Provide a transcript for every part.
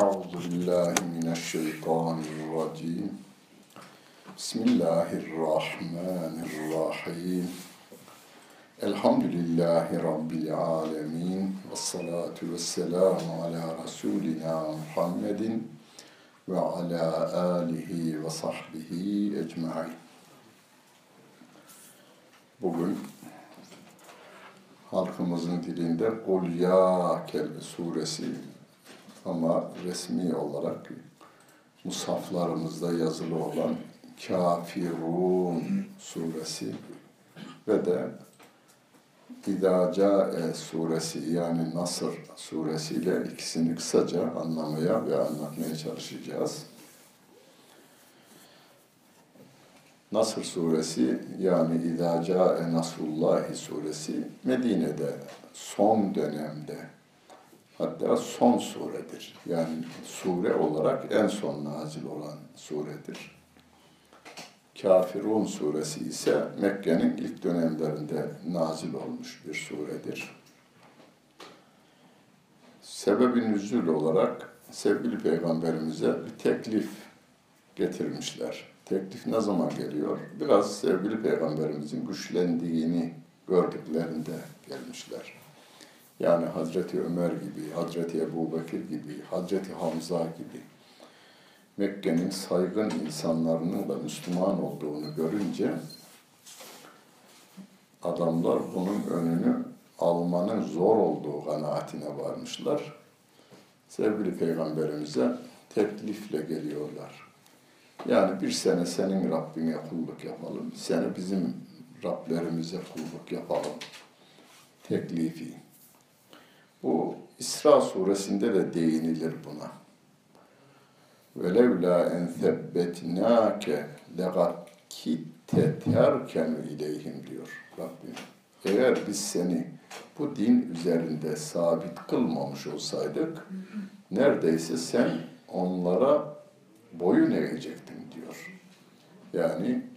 Euzu billahi mineşşeytanirracim. Bismillahirrahmanirrahim. Elhamdülillahi Rabbil alemin. Ve salatu ve selamu ala Resulina Muhammedin ve ala alihi ve sahbihi ecmain. Bugün halkımızın dilinde Kul Ya Kelbi suresi ama resmi olarak musaflarımızda yazılı olan Kafirun suresi ve de İdaca suresi yani Nasır suresiyle ikisini kısaca anlamaya ve anlatmaya çalışacağız. Nasır suresi yani İdaca Nasrullahi suresi Medine'de son dönemde hatta son suredir. Yani sure olarak en son nazil olan suredir. Kafirun suresi ise Mekke'nin ilk dönemlerinde nazil olmuş bir suredir. Sebebi nüzul olarak sevgili peygamberimize bir teklif getirmişler. Teklif ne zaman geliyor? Biraz sevgili peygamberimizin güçlendiğini gördüklerinde gelmişler. Yani Hazreti Ömer gibi, Hazreti Ebu Bekir gibi, Hazreti Hamza gibi Mekke'nin saygın insanlarının da Müslüman olduğunu görünce adamlar bunun önünü almanın zor olduğu kanaatine varmışlar. Sevgili Peygamberimize teklifle geliyorlar. Yani bir sene senin Rabbine kulluk yapalım, sene bizim Rablerimize kulluk yapalım teklifi. Bu İsra suresinde de değinilir buna. Velevla en sebbetnâke legat kitte terkenu ileyhim diyor Rabbim. Eğer biz seni bu din üzerinde sabit kılmamış olsaydık neredeyse sen onlara boyun eğecektin diyor. Yani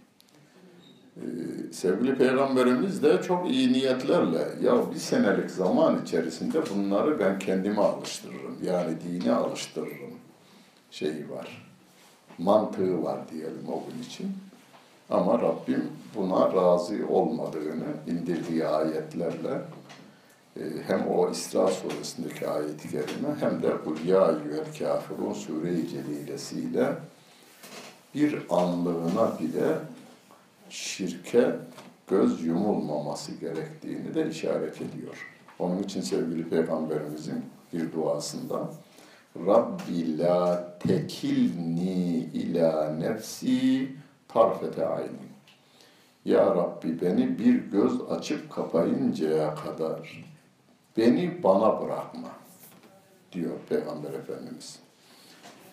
sevgili Peygamberimiz de çok iyi niyetlerle ya bir senelik zaman içerisinde bunları ben kendime alıştırırım. Yani dine alıştırırım şeyi var. Mantığı var diyelim o gün için. Ama Rabbim buna razı olmadığını indirdiği ayetlerle e, hem o İsra suresindeki ayet-i kerime hem de Kul ya eyyühel kafirun sure-i celilesiyle bir anlığına bile şirke göz yumulmaması gerektiğini de işaret ediyor. Onun için sevgili Peygamberimizin bir duasında Rabbi la tekilni ila nefsi tarfete aynin. Ya Rabbi beni bir göz açıp kapayıncaya kadar beni bana bırakma diyor Peygamber Efendimiz.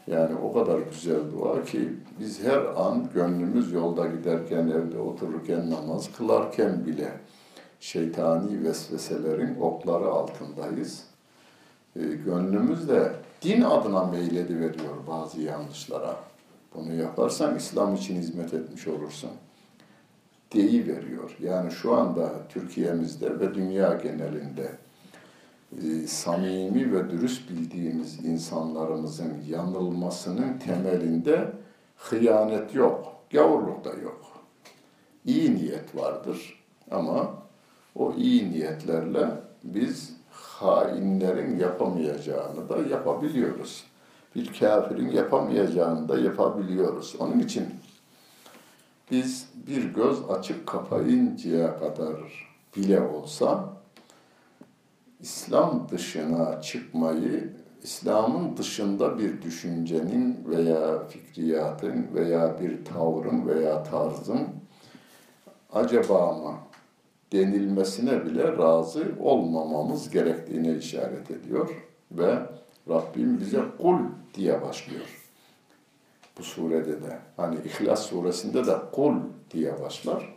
Yani o kadar güzel dua ki biz her an gönlümüz yolda giderken, evde otururken, namaz kılarken bile şeytani vesveselerin okları altındayız. E, gönlümüz de din adına meylediveriyor bazı yanlışlara. Bunu yaparsan İslam için hizmet etmiş olursun. Deyi veriyor. Yani şu anda Türkiye'mizde ve dünya genelinde e, samimi ve dürüst bildiğimiz insanlarımızın yanılmasının temelinde hıyanet yok, gavurluk da yok. İyi niyet vardır ama o iyi niyetlerle biz hainlerin yapamayacağını da yapabiliyoruz. Bir kafirin yapamayacağını da yapabiliyoruz. Onun için biz bir göz açık kapayıncaya kadar bile olsa İslam dışına çıkmayı, İslam'ın dışında bir düşüncenin veya fikriyatın veya bir tavrın veya tarzın acaba mı denilmesine bile razı olmamamız gerektiğine işaret ediyor ve Rabbim bize kul diye başlıyor. Bu surede de hani İhlas suresinde de kul diye başlar.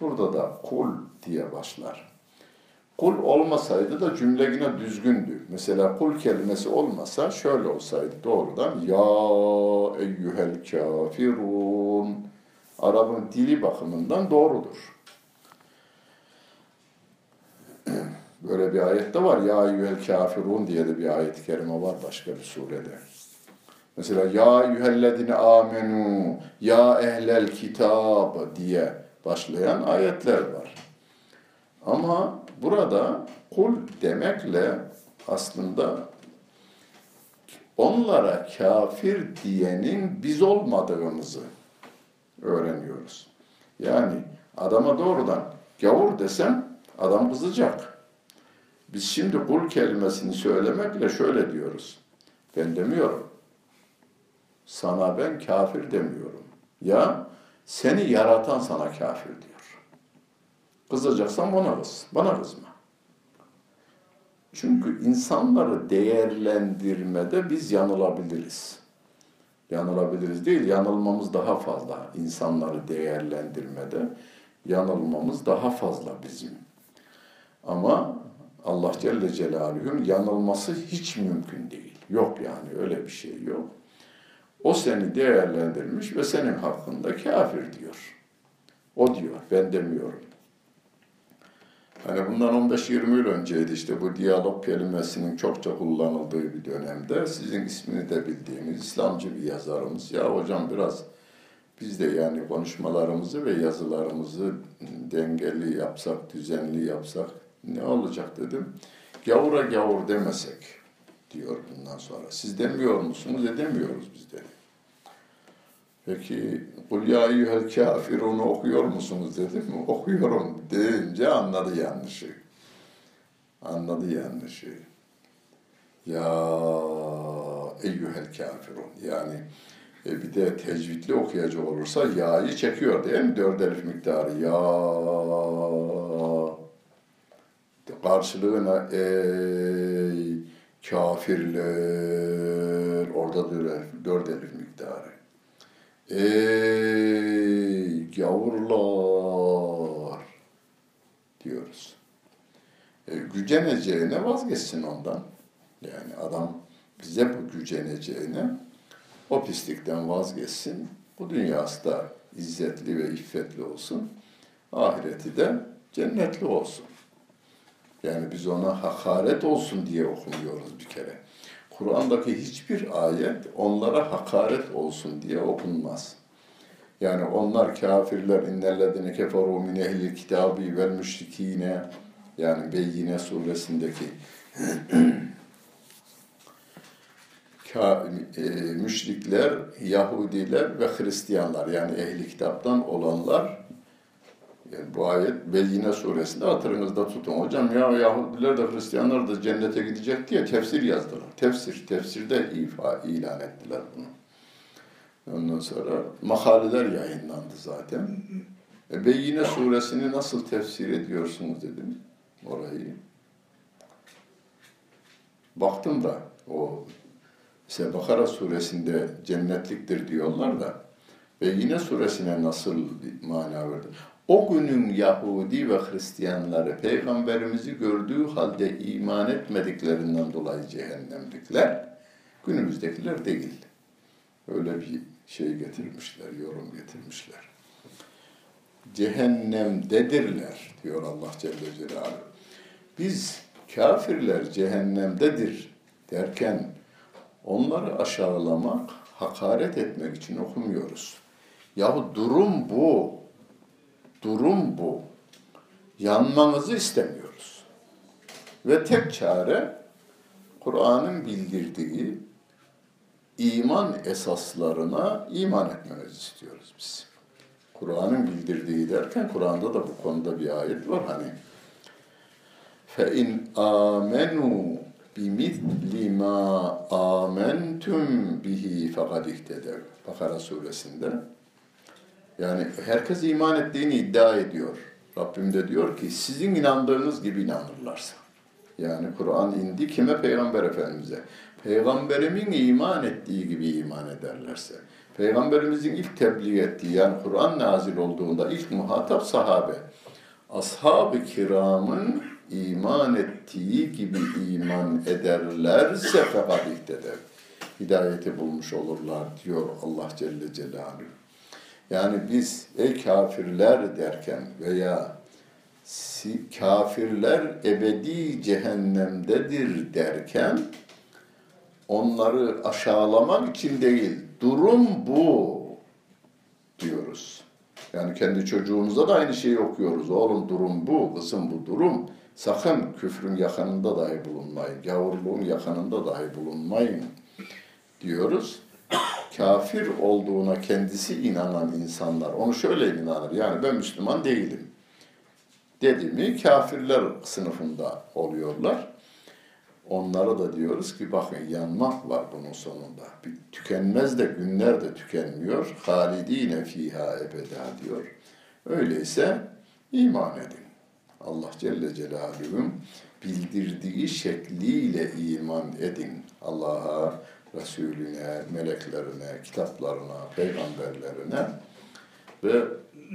Burada da kul diye başlar. Kul olmasaydı da cümle yine düzgündü. Mesela kul kelimesi olmasa şöyle olsaydı doğrudan ya eyyühel kafirun Arap'ın dili bakımından doğrudur. Böyle bir ayet de var. Ya eyyühel kafirun diye de bir ayet-i kerime var başka bir surede. Mesela ya eyyühellezine amenu, ya ehlel kitab diye başlayan ayetler var. Ama burada kul demekle aslında onlara kafir diyenin biz olmadığımızı öğreniyoruz. Yani adama doğrudan gavur desem adam kızacak. Biz şimdi kul kelimesini söylemekle şöyle diyoruz. Ben demiyorum. Sana ben kafir demiyorum. Ya seni yaratan sana kafir diyor. Kızacaksan bana kız. Bana kızma. Çünkü insanları değerlendirmede biz yanılabiliriz. Yanılabiliriz değil, yanılmamız daha fazla. İnsanları değerlendirmede yanılmamız daha fazla bizim. Ama Allah Celle Celaluhu'nun yanılması hiç mümkün değil. Yok yani öyle bir şey yok. O seni değerlendirmiş ve senin hakkında kafir diyor. O diyor, ben demiyorum. Hani bundan 15-20 yıl önceydi işte bu diyalog kelimesinin çokça kullanıldığı bir dönemde sizin ismini de bildiğiniz İslamcı bir yazarımız ya hocam biraz biz de yani konuşmalarımızı ve yazılarımızı dengeli yapsak, düzenli yapsak ne olacak dedim. Gavura gavur demesek diyor bundan sonra. Siz demiyor musunuz? Edemiyoruz biz dedi. Peki kul ya eyyuhel kafirunu okuyor musunuz dedim. Okuyorum deyince anladı yanlışı. Anladı yanlışı. Ya eyyuhel kafirun. Yani e bir de tecvidli okuyacak olursa ya'yı çekiyor değil mi? Dört elif miktarı. Ya karşılığına ey kafirler orada dört elif miktarı. Ey gavurlar diyoruz. E, güceneceğine vazgeçsin ondan. Yani adam bize bu güceneceğine o pislikten vazgeçsin. Bu dünyası da izzetli ve iffetli olsun. Ahireti de cennetli olsun. Yani biz ona hakaret olsun diye okumuyoruz bir kere. Kur'an'daki hiçbir ayet onlara hakaret olsun diye okunmaz. Yani onlar kafirler innellezine keferu min ehli kitabi vel müşrikine yani Beyyine suresindeki e, müşrikler, Yahudiler ve Hristiyanlar yani ehli kitaptan olanlar yani bu ayet Beyyine suresinde hatırınızda tutun. Hocam ya Yahudiler de Hristiyanlar da cennete gidecek diye tefsir yazdılar. Tefsir, tefsirde ifa, ilan ettiler bunu. Ondan sonra makaleler yayınlandı zaten. E, Beyyine suresini nasıl tefsir ediyorsunuz dedim orayı. Baktım da o mesela Bakara suresinde cennetliktir diyorlar da Beyyine suresine nasıl mana verdi? O günün Yahudi ve Hristiyanları peygamberimizi gördüğü halde iman etmediklerinden dolayı cehennemlikler, günümüzdekiler değil. Öyle bir şey getirmişler, yorum getirmişler. Cehennemdedirler diyor Allah Celle Celaluhu. Biz kafirler cehennemdedir derken onları aşağılamak, hakaret etmek için okumuyoruz. Yahu durum bu. Durum bu. Yanmanızı istemiyoruz. Ve tek çare Kur'an'ın bildirdiği iman esaslarına iman etmenizi istiyoruz biz. Kur'an'ın bildirdiği derken Kur'an'da da bu konuda bir ayet var hani. Fe in amenu bimithli ma amentum bihi fekad ihtedev. Bakara suresinde yani herkes iman ettiğini iddia ediyor. Rabbim de diyor ki sizin inandığınız gibi inanırlarsa. Yani Kur'an indi kime? Peygamber Efendimiz'e. Peygamberimin iman ettiği gibi iman ederlerse. Peygamberimizin ilk tebliğ ettiği yani Kur'an nazil olduğunda ilk muhatap sahabe. Ashab-ı kiramın iman ettiği gibi iman ederlerse fakat ihteder. Hidayeti bulmuş olurlar diyor Allah Celle Celaluhu. Yani biz ey kafirler derken veya kafirler ebedi cehennemdedir derken onları aşağılamak için değil, durum bu diyoruz. Yani kendi çocuğumuza da aynı şeyi okuyoruz. Oğlum durum bu, kızım bu durum. Sakın küfrün yakınında dahi bulunmayın, gavurluğun yakınında dahi bulunmayın diyoruz. Kafir olduğuna kendisi inanan insanlar, onu şöyle inanır. Yani ben Müslüman değilim. Dedi mi kafirler sınıfında oluyorlar. Onlara da diyoruz ki bakın yanmak var bunun sonunda. Bir Tükenmez de günler de tükenmiyor. Halidine fiha ebeda diyor. Öyleyse iman edin. Allah Celle Celaluhu'nun bildirdiği şekliyle iman edin. Allah'a, Resulüne, meleklerine, kitaplarına, peygamberlerine ve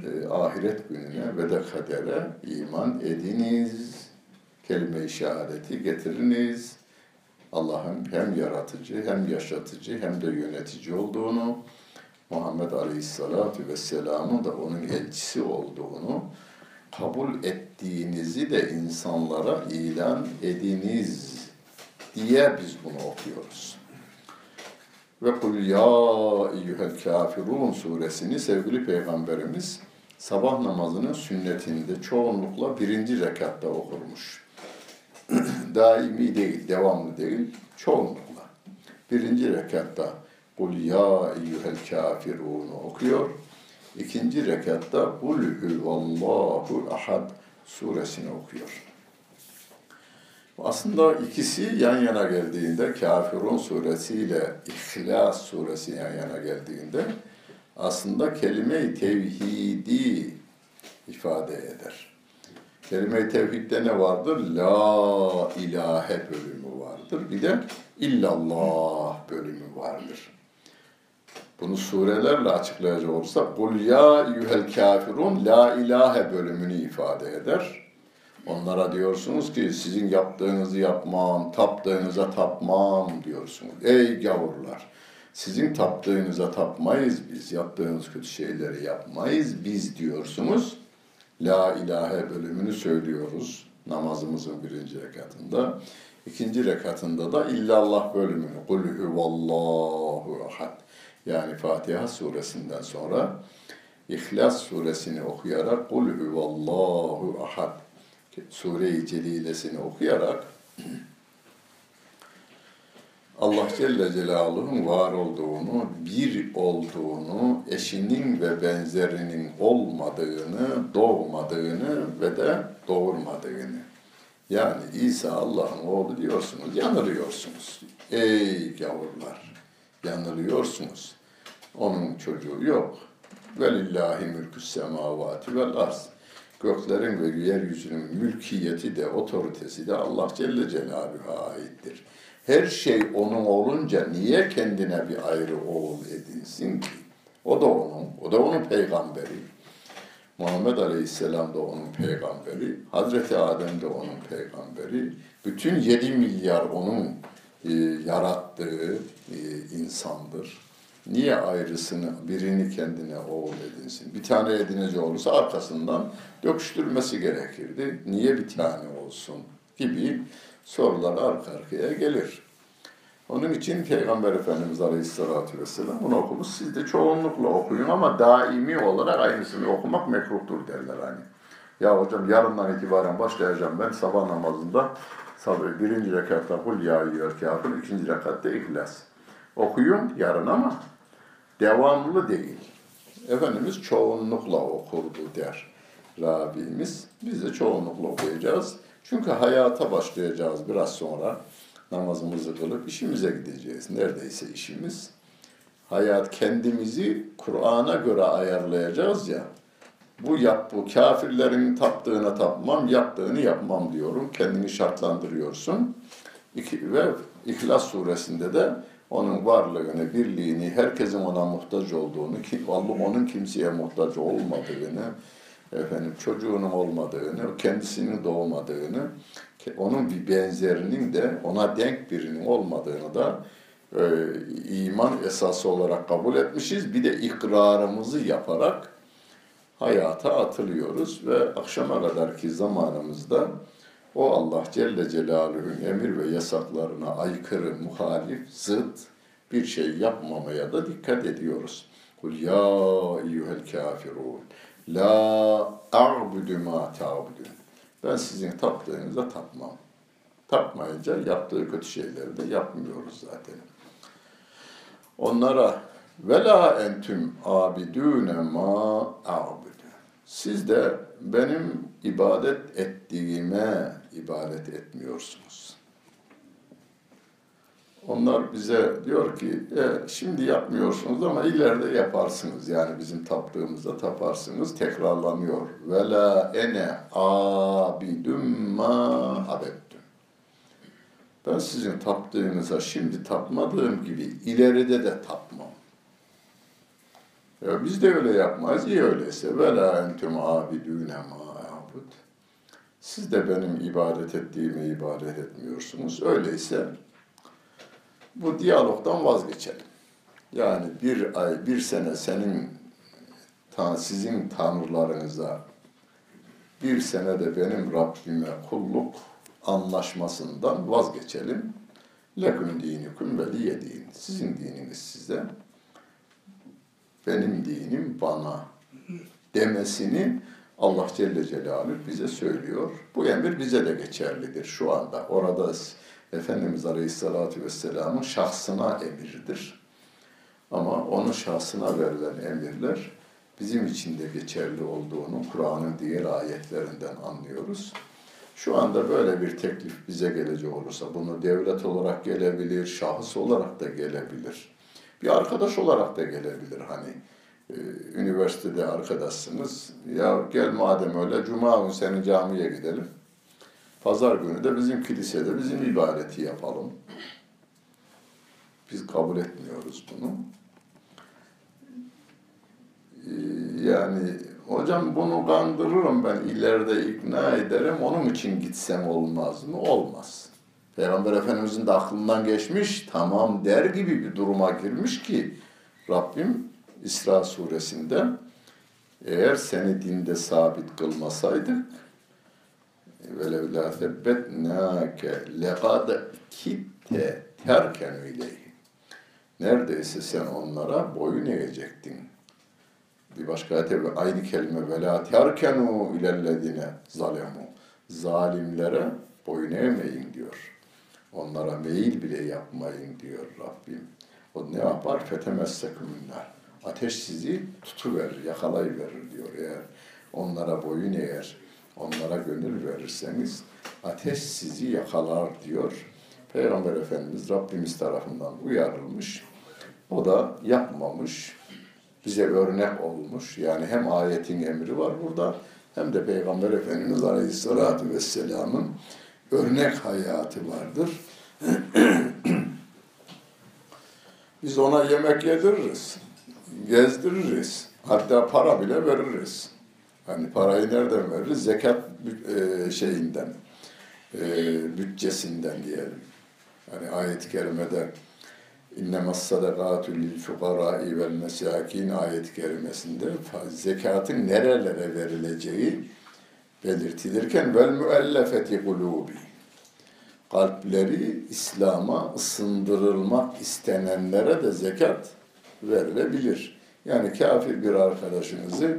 e, ahiret gününe ve de kadere iman ediniz. Kelime-i şehadeti getiriniz. Allah'ın hem yaratıcı, hem yaşatıcı, hem de yönetici olduğunu, Muhammed Aleyhisselatü Vesselam'ın da onun elçisi olduğunu kabul ettiğinizi de insanlara ilan ediniz diye biz bunu okuyoruz. Ve kul ya eyyuhel kafirun suresini sevgili peygamberimiz sabah namazının sünnetinde çoğunlukla birinci rekatta okurmuş. Daimi değil, devamlı değil, çoğunlukla. Birinci rekatta kul ya eyyuhel kafirun okuyor. İkinci rekatta kul huvallahu ahad suresini okuyor. Aslında ikisi yan yana geldiğinde Kafirun suresi ile İhlas suresi yan yana geldiğinde aslında kelime-i tevhidi ifade eder. Kelime-i tevhidde ne vardır? La ilahe bölümü vardır. Bir de illallah bölümü vardır. Bunu surelerle açıklayacak olursak Kul ya yuhel kafirun la ilahe bölümünü ifade eder. Onlara diyorsunuz ki sizin yaptığınızı yapmam, taptığınıza tapmam diyorsunuz. Ey gavurlar! Sizin taptığınıza tapmayız biz, yaptığınız kötü şeyleri yapmayız biz diyorsunuz. La ilahe bölümünü söylüyoruz namazımızın birinci rekatında. İkinci rekatında da illallah bölümünü. Kul huvallahu ahad. Yani Fatiha suresinden sonra İhlas suresini okuyarak Kul huvallahu ahad Sure-i Celilesini okuyarak Allah Celle Celaluhu'nun var olduğunu, bir olduğunu, eşinin ve benzerinin olmadığını, doğmadığını ve de doğurmadığını. Yani İsa Allah'ın oğlu diyorsunuz, yanılıyorsunuz. Ey gavurlar, yanılıyorsunuz. Onun çocuğu yok. Velillahi mülkü semavati vel arz. Göklerin ve yeryüzünün mülkiyeti de, otoritesi de Allah Celle Celaluhu'ya aittir. Her şey onun olunca niye kendine bir ayrı oğul edinsin ki? O da onun, o da onun peygamberi. Muhammed Aleyhisselam da onun peygamberi. Hazreti Adem de onun peygamberi. Bütün yedi milyar onun e, yarattığı e, insandır. Niye ayrısını, birini kendine oğul edinsin? Bir tane edinecek olursa arkasından döküştürmesi gerekirdi. Niye bir tane olsun gibi sorular arka arkaya gelir. Onun için Peygamber Efendimiz Aleyhisselatü Vesselam bunu okumuş. Siz de çoğunlukla okuyun ama daimi olarak aynısını okumak mekruhtur derler hani. Ya hocam yarından itibaren başlayacağım ben sabah namazında sabır birinci rekatta kul ya kafir, ikinci rekatta ihlas. Okuyun yarın ama devamlı değil. Efendimiz çoğunlukla okurdu der Rabbimiz. Biz de çoğunlukla okuyacağız. Çünkü hayata başlayacağız biraz sonra. Namazımızı kılıp işimize gideceğiz. Neredeyse işimiz. Hayat kendimizi Kur'an'a göre ayarlayacağız ya. Bu yap bu kafirlerin taptığına tapmam, yaptığını yapmam diyorum. Kendini şartlandırıyorsun. İki, ve İhlas suresinde de onun varlığını, birliğini, herkesin ona muhtaç olduğunu, ki Allah onun kimseye muhtaç olmadığını, efendim çocuğunun olmadığını, kendisinin doğmadığını, onun bir benzerinin de ona denk birinin olmadığını da e, iman esası olarak kabul etmişiz. Bir de ikrarımızı yaparak hayata atılıyoruz ve akşama kadarki zamanımızda o Allah Celle Celaluhu'nun emir ve yasaklarına aykırı, muhalif, zıt bir şey yapmamaya da dikkat ediyoruz. Kul ya eyyuhel kafirun la a'budu ma ta'budun. Ben sizin taptığınıza tapmam. Tapmayınca yaptığı kötü şeyleri de yapmıyoruz zaten. Onlara ve la entüm abidune ma a'budu. Siz de benim ibadet ettiğime ibadet etmiyorsunuz. Onlar bize diyor ki e, şimdi yapmıyorsunuz ama ileride yaparsınız. Yani bizim taptığımızda taparsınız. Tekrarlanıyor. Ve la ene abidüm ma abettüm. Ben sizin taptığınıza şimdi tapmadığım gibi ileride de tapmam. Ya biz de öyle yapmayız. İyi öyleyse. Ve la entüm abidüne ma. Siz de benim ibadet ettiğime ibadet etmiyorsunuz. Öyleyse bu diyalogdan vazgeçelim. Yani bir ay, bir sene senin sizin tanrılarınıza bir sene de benim Rabbime kulluk anlaşmasından vazgeçelim. Leküm dinikum veliye din. Sizin dininiz size, benim dinim bana demesini Allah Celle Celaluhu bize söylüyor. Bu emir bize de geçerlidir şu anda. Orada Efendimiz Aleyhisselatü Vesselam'ın şahsına emirdir. Ama onun şahsına verilen emirler bizim için de geçerli olduğunu Kur'an'ın diğer ayetlerinden anlıyoruz. Şu anda böyle bir teklif bize gelecek olursa, bunu devlet olarak gelebilir, şahıs olarak da gelebilir. Bir arkadaş olarak da gelebilir hani. E, üniversitede arkadaşsınız. Ya gel madem öyle cuma günü senin camiye gidelim. Pazar günü de bizim kilisede bizim ibadeti yapalım. Biz kabul etmiyoruz bunu. Ee, yani hocam bunu kandırırım ben ileride ikna ederim onun için gitsem olmaz mı? Olmaz. Peygamber Efendimizin de aklından geçmiş tamam der gibi bir duruma girmiş ki Rabbim İsra suresinde eğer seni dinde sabit kılmasaydık velev la sebbetnâke lekad kitte terken ileyhi. Neredeyse sen onlara boyun eğecektin. Bir başka ayette aynı kelime ve la terkenu ilellezine zalemu. Zalimlere boyun eğmeyin diyor. Onlara meyil bile yapmayın diyor Rabbim. O ne yapar? Fetemessekümünler. Ateş sizi tutuverir, yakalayıverir diyor. Eğer onlara boyun eğer onlara gönül verirseniz ateş sizi yakalar diyor. Peygamber Efendimiz Rabbimiz tarafından uyarılmış. O da yapmamış. Bize örnek olmuş. Yani hem ayetin emri var burada hem de Peygamber Efendimiz Aleyhisselatü Vesselam'ın örnek hayatı vardır. Biz ona yemek yediririz, gezdiririz, hatta para bile veririz. Hani parayı nereden veririz? Zekat e, şeyinden, e, bütçesinden diyelim. Hani ayet-i kerimede lil fukarai vel mesakin ayet-i kerimesinde zekatın nerelere verileceği belirtilirken vel müellefeti kulubi kalpleri İslam'a ısındırılmak istenenlere de zekat verilebilir. Yani kafir bir arkadaşınızı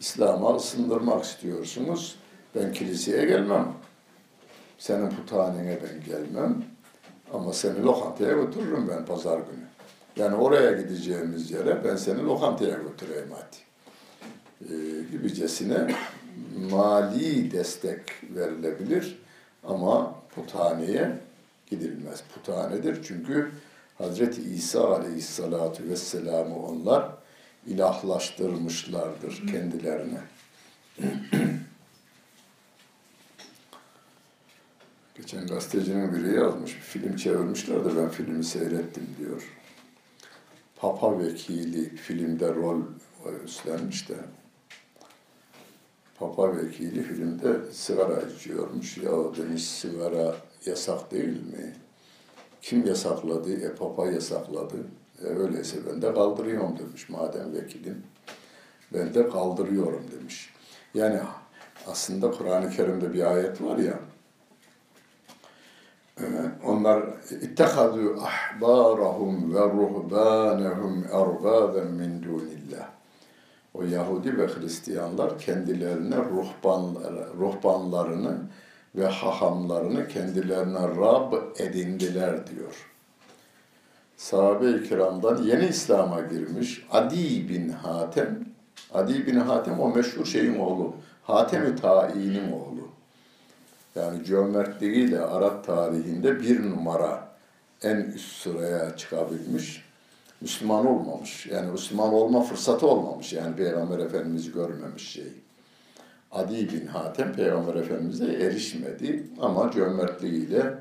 İslam'a ısındırmak istiyorsunuz. Ben kiliseye gelmem. Senin puthanene ben gelmem. Ama seni lokantaya götürürüm ben pazar günü. Yani oraya gideceğimiz yere ben seni lokantaya götüreyim hadi. Ee, gibicesine mali destek verilebilir ama puthaneye gidilmez. Puthanedir çünkü Hazreti İsa Aleyhisselatü Vesselam'ı onlar ilahlaştırmışlardır kendilerine. Geçen gazetecinin biri yazmış, film çevirmişler de ben filmi seyrettim diyor. Papa vekili filmde rol üstlenmiş de Papa vekili filmde sigara içiyormuş. Ya demiş sigara yasak değil mi? Kim yasakladı? E Papa yasakladı. E, öyleyse ben de kaldırıyorum demiş madem vekilim. Ben de kaldırıyorum demiş. Yani aslında Kur'an-ı Kerim'de bir ayet var ya, e, onlar ittehadu ahbarahum ve ruhbanehum erbaben min dunillah. O Yahudi ve Hristiyanlar kendilerine ruhbanları, ruhbanlarını ve hahamlarını kendilerine Rab edindiler diyor. Sahabe-i kiramdan yeni İslam'a girmiş Adi bin Hatem, Adi bin Hatem o meşhur şeyin oğlu, Hatem-i Ta'i'nin oğlu. Yani cömertliğiyle Arap tarihinde bir numara en üst sıraya çıkabilmiş. Müslüman olmamış. Yani Müslüman olma fırsatı olmamış. Yani Peygamber Efendimiz görmemiş şey. Adi bin Hatem Peygamber Efendimiz'e erişmedi ama cömertliğiyle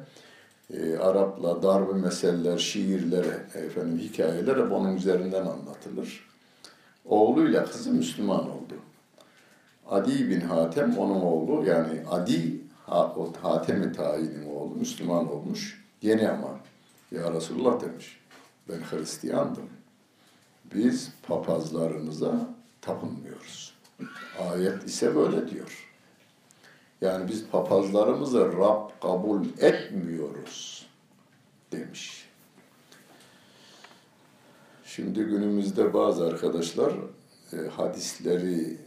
e, Arap'la darbe meseleler, şiirler, efendim hikayeler hep onun üzerinden anlatılır. Oğluyla kızı Müslüman oldu. Adi bin Hatem onun oğlu yani Adi Hatem-i Tayin'in oğlu Müslüman olmuş. Yeni ama ya Resulullah demiş ben Hristiyandım. Biz papazlarımıza tapınmıyoruz. Ayet ise böyle diyor. Yani biz papazlarımızı Rab kabul etmiyoruz demiş. Şimdi günümüzde bazı arkadaşlar e, hadisleri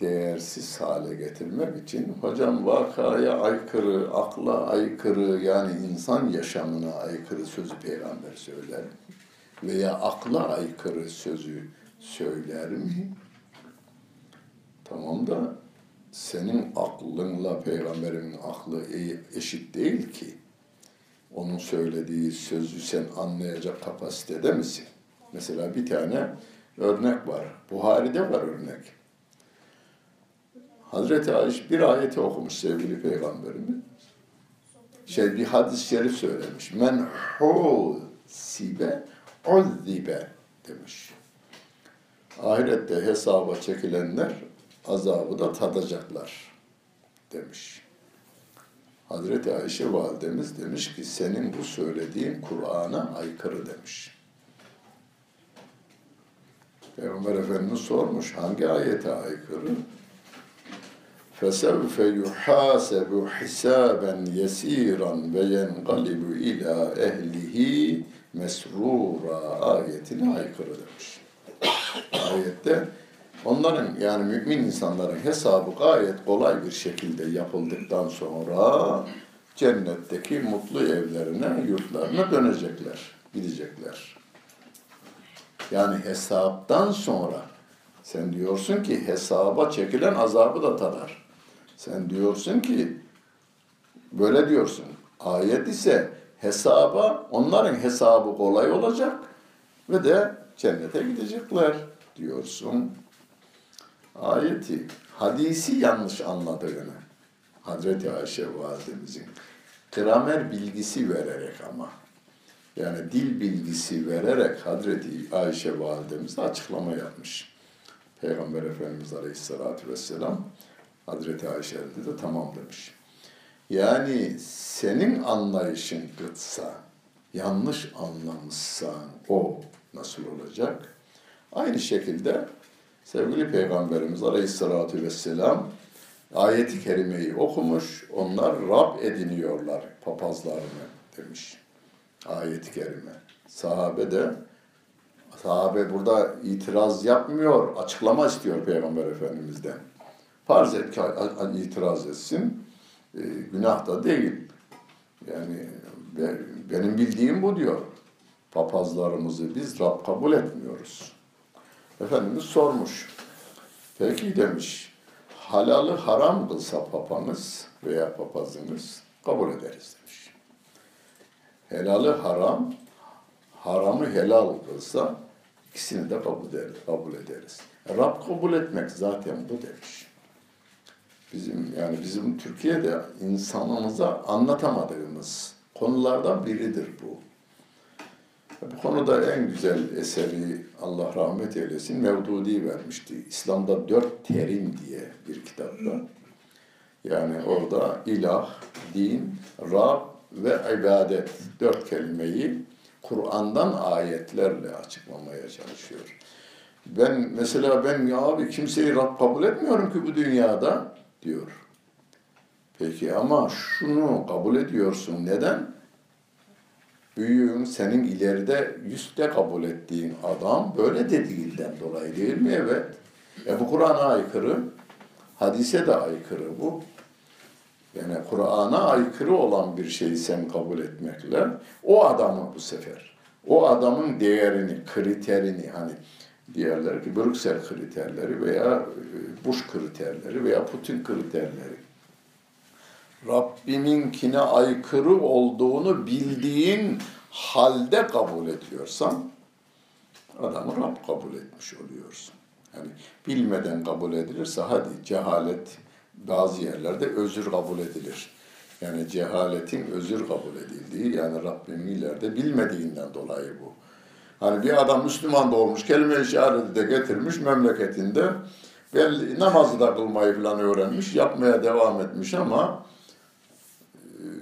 değersiz hale getirmek için hocam vakaya aykırı, akla aykırı yani insan yaşamına aykırı sözü peygamber söyler veya akla aykırı sözü söyler mi? Tamam da senin aklınla peygamberimin aklı e, eşit değil ki. Onun söylediği sözü sen anlayacak kapasitede misin? Mesela bir tane örnek var. Buhari'de var örnek. Hazreti Ayşe bir ayeti okumuş sevgili peygamberimiz. Şey bir hadis-i şerif söylemiş. Men husibe uzzibe demiş. Ahirette hesaba çekilenler azabı da tadacaklar demiş. Hazreti Ayşe validemiz demiş ki senin bu söylediğin Kur'an'a aykırı demiş. Peygamber Efendimiz sormuş hangi ayete aykırı? فَسَوْفَ يُحَاسَبُ حِسَابًا يَس۪يرًا وَيَنْقَلِبُ اِلٰى اَهْلِهِ mesrura ayetine aykırı demiş. Ayette onların yani mümin insanların hesabı gayet kolay bir şekilde yapıldıktan sonra cennetteki mutlu evlerine, yurtlarına dönecekler, gidecekler. Yani hesaptan sonra sen diyorsun ki hesaba çekilen azabı da tadar. Sen diyorsun ki böyle diyorsun. Ayet ise hesaba onların hesabı kolay olacak ve de cennete gidecekler diyorsun. Ayeti, hadisi yanlış anladığını Hazreti Ayşe validemizin gramer bilgisi vererek ama yani dil bilgisi vererek Hazreti Ayşe validemiz açıklama yapmış. Peygamber Efendimiz Aleyhisselatü Vesselam Hazreti Ayşe'de de tamam demiş. Yani senin anlayışın gıtsa, yanlış anlamışsan o nasıl olacak? Aynı şekilde sevgili Peygamberimiz Aleyhisselatü Vesselam ayeti kerimeyi okumuş, onlar Rab ediniyorlar papazlarını demiş. Ayeti kerime. Sahabe de sahabe burada itiraz yapmıyor, açıklama istiyor Peygamber Efendimiz'den. Farz et ki itiraz etsin, e, günah da değil. Yani benim bildiğim bu diyor. Papazlarımızı biz Rab kabul etmiyoruz. Efendimiz sormuş. Peki demiş, halalı haram kılsa papanız veya papazınız kabul ederiz demiş. Helalı haram, haramı helal kılsa ikisini de kabul ederiz. Kabul ederiz. Rab kabul etmek zaten bu demiş. Bizim yani bizim Türkiye'de insanımıza anlatamadığımız konulardan biridir bu. Bu konuda en güzel eseri Allah rahmet eylesin Mevdudi vermişti. İslam'da dört terim diye bir kitapta. Yani orada ilah, din, Rab ve ibadet dört kelimeyi Kur'an'dan ayetlerle açıklamaya çalışıyor. Ben mesela ben ya abi kimseyi Rab kabul etmiyorum ki bu dünyada diyor. Peki ama şunu kabul ediyorsun. Neden? Büyüğün senin ileride yüzde kabul ettiğin adam böyle dediğinden dolayı değil mi? Evet. E bu Kur'an'a aykırı. Hadise de aykırı bu. Yani Kur'an'a aykırı olan bir şeyi sen kabul etmekle o adamı bu sefer, o adamın değerini, kriterini hani diğerler ki Brüksel kriterleri veya e, Bush kriterleri veya Putin kriterleri Rabbiminkine aykırı olduğunu bildiğin halde kabul ediyorsan adamı Rab kabul etmiş oluyorsun. Yani bilmeden kabul edilirse hadi cehalet bazı yerlerde özür kabul edilir. Yani cehaletin özür kabul edildiği yani Rabbim ileride bilmediğinden dolayı bu. Hani bir adam Müslüman doğmuş, kelime-i şehadeti de getirmiş memleketinde. Belli, namazı da kılmayı falan öğrenmiş, yapmaya devam etmiş ama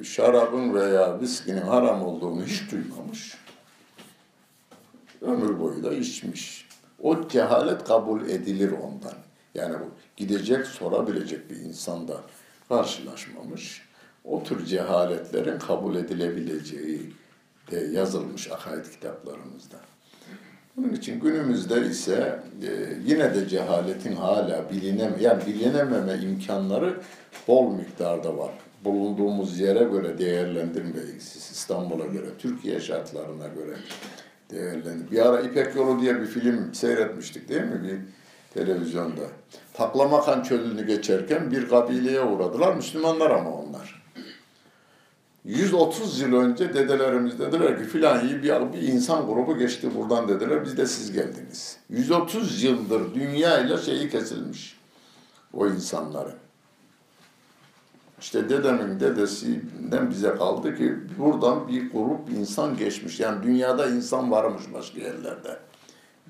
şarabın veya viskinin haram olduğunu hiç duymamış. Ömür boyu da içmiş. O cehalet kabul edilir ondan. Yani bu gidecek, sorabilecek bir insanda karşılaşmamış. O tür cehaletlerin kabul edilebileceği de yazılmış akaid kitaplarımızda. Bunun için günümüzde ise e, yine de cehaletin hala bilineme, yani bilinememe imkanları bol miktarda var. Bulunduğumuz yere göre değerlendirmeyiz. İstanbul'a göre, Türkiye şartlarına göre değerlendir. Bir ara İpek Yolu diye bir film seyretmiştik değil mi bir televizyonda? Taklamakan çölünü geçerken bir kabileye uğradılar. Müslümanlar ama onlar. 130 yıl önce dedelerimiz dediler ki filan iyi bir, bir insan grubu geçti buradan dediler. Biz de siz geldiniz. 130 yıldır dünya ile şeyi kesilmiş o insanların. İşte dedemin dedesinden bize kaldı ki buradan bir grup insan geçmiş. Yani dünyada insan varmış başka yerlerde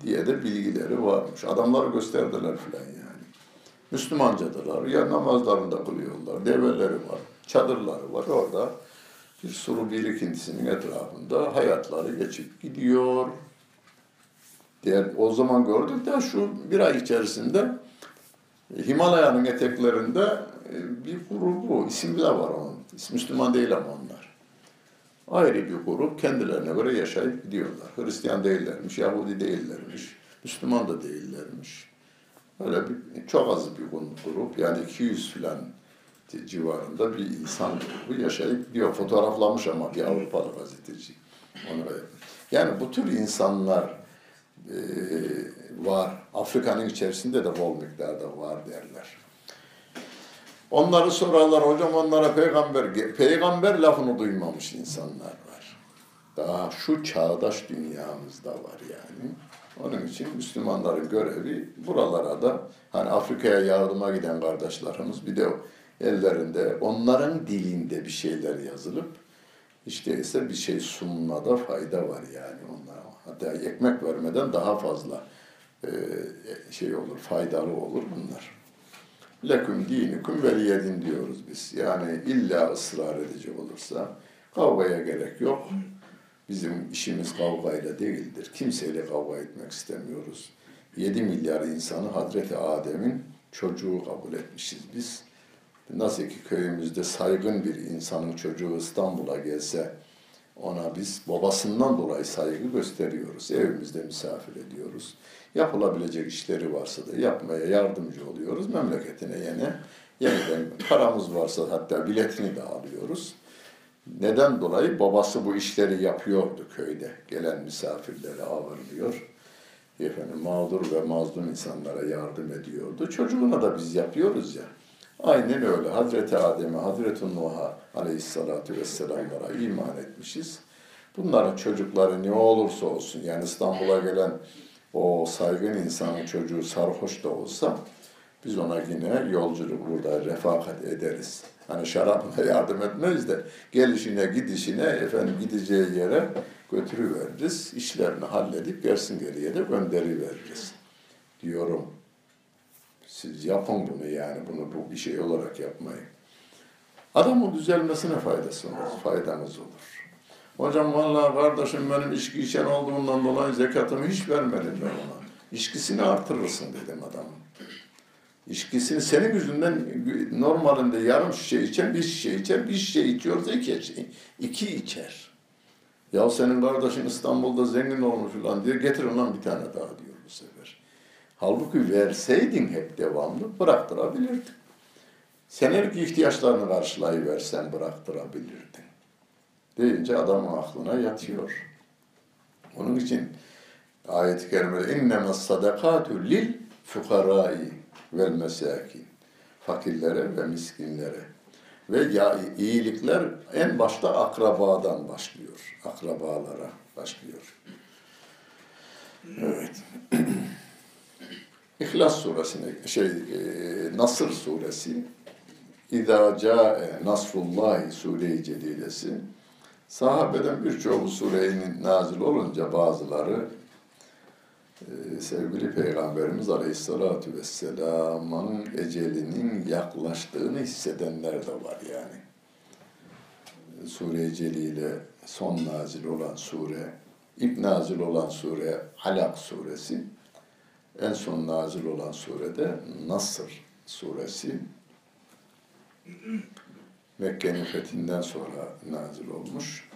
diye de bilgileri varmış. Adamları gösterdiler filan yani. Müslümancadılar. Ya namazlarında kılıyorlar. Develeri var. Çadırları var orada. Bir suru birikintisinin etrafında hayatları geçip gidiyor. Diğer, o zaman gördük de şu bir ay içerisinde Himalaya'nın eteklerinde bir grubu, isim de var onun. Müslüman değil ama onlar. Ayrı bir grup kendilerine göre yaşayıp gidiyorlar. Hristiyan değillermiş, Yahudi değillermiş, Müslüman da değillermiş. Öyle bir, çok az bir grup, yani 200 filan civarında bir insan grubu yaşayıp gidiyor. Fotoğraflamış ama bir Avrupalı gazeteci. Onu yani bu tür insanlar e, var. Afrika'nın içerisinde de bol miktarda var derler. Onları sorarlar hocam onlara peygamber peygamber lafını duymamış insanlar var. Daha şu çağdaş dünyamızda var yani. Onun için Müslümanların görevi buralara da hani Afrika'ya yardıma giden kardeşlerimiz bir de ellerinde onların dilinde bir şeyler yazılıp işte ise bir şey sunmada fayda var yani onlara. Hatta ekmek vermeden daha fazla şey olur, faydalı olur bunlar. Leküm dinikum veliyedin diyoruz biz. Yani illa ısrar edecek olursa kavgaya gerek yok. Bizim işimiz kavgayla değildir. Kimseyle kavga etmek istemiyoruz. 7 milyar insanı Hazreti Adem'in çocuğu kabul etmişiz biz. Nasıl ki köyümüzde saygın bir insanın çocuğu İstanbul'a gelse ona biz babasından dolayı saygı gösteriyoruz. Evimizde misafir ediyoruz. Yapılabilecek işleri varsa da yapmaya yardımcı oluyoruz. Memleketine yine yeniden paramız varsa hatta biletini de alıyoruz. Neden dolayı? Babası bu işleri yapıyordu köyde. Gelen misafirleri ağırlıyor. Efendim mağdur ve mazlum insanlara yardım ediyordu. Çocuğuna da biz yapıyoruz ya. Aynen öyle. Hazreti Adem'e, Hazreti Nuh'a aleyhissalatu vesselamlara iman etmişiz. Bunların çocukları ne olursa olsun, yani İstanbul'a gelen o saygın insanın çocuğu sarhoş da olsa, biz ona yine yolculuk burada refakat ederiz. Hani şarabına yardım etmeyiz de gelişine gidişine efendim gideceği yere götürüveririz. İşlerini halledip gelsin geriye de gönderi veririz diyorum. Siz yapın bunu yani bunu bu bir şey olarak yapmayın. Adamın düzelmesine faydası olur, faydanız olur. Hocam vallahi kardeşim benim içki içen olduğundan dolayı zekatımı hiç vermedim ben ona. İçkisini artırırsın dedim adamın. İçkisini senin yüzünden normalinde yarım şişe içen bir şişe içer, bir şişe içiyorsa iki, iki içer. Ya senin kardeşin İstanbul'da zengin olmuş falan diye getir lan bir tane daha diyor bu sefer. Halbuki verseydin hep devamlı bıraktırabilirdin. Sen her iki ihtiyaçlarını karşılayıversen bıraktırabilirdin. Deyince adamın aklına yatıyor. Onun için ayet-i kerimede innemez sadakatu lil fukarai vel. Fakirlere ve miskinlere. Ve ya, iyilikler en başta akrabadan başlıyor. Akrabalara başlıyor. Evet. İhlas suresine, şey, e, Nasır suresi, İzâ câe nasrullahi sure-i celilesi, sahabeden birçoğu bu surenin nazil olunca bazıları ee, sevgili Peygamberimiz Aleyhisselatü Vesselam'ın ecelinin yaklaştığını hissedenler de var yani. Sure-i Celile son nazil olan sure, ilk nazil olan sure Alak suresi, en son nazil olan surede Nasır suresi. Mekke'nin fethinden sonra nazil olmuş.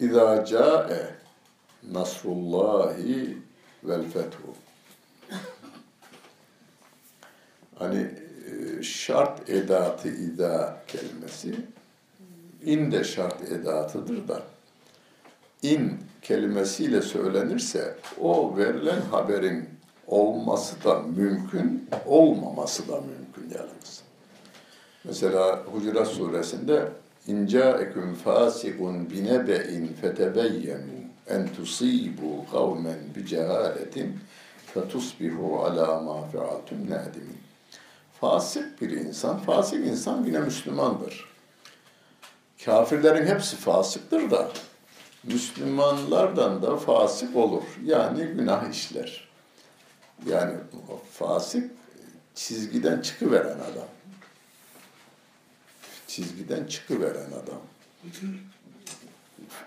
İzâ câe nasrullahi vel fethu. Hani e, şart edatı ida kelimesi in de şart edatıdır da in kelimesiyle söylenirse o verilen haberin olması da mümkün, olmaması da mümkün yalnız. Mesela Hucurat suresinde İn ca'ekum fasikun binebe'in fetebeyyenu en tusibu kavmen bi cehaletin fetusbihu ala ma fealtum nadimin. Fasık bir insan, fasık insan yine Müslümandır. Kafirlerin hepsi fasıktır da Müslümanlardan da fasık olur. Yani günah işler. Yani fasık çizgiden çıkıveren adam çizgiden çıkıveren adam.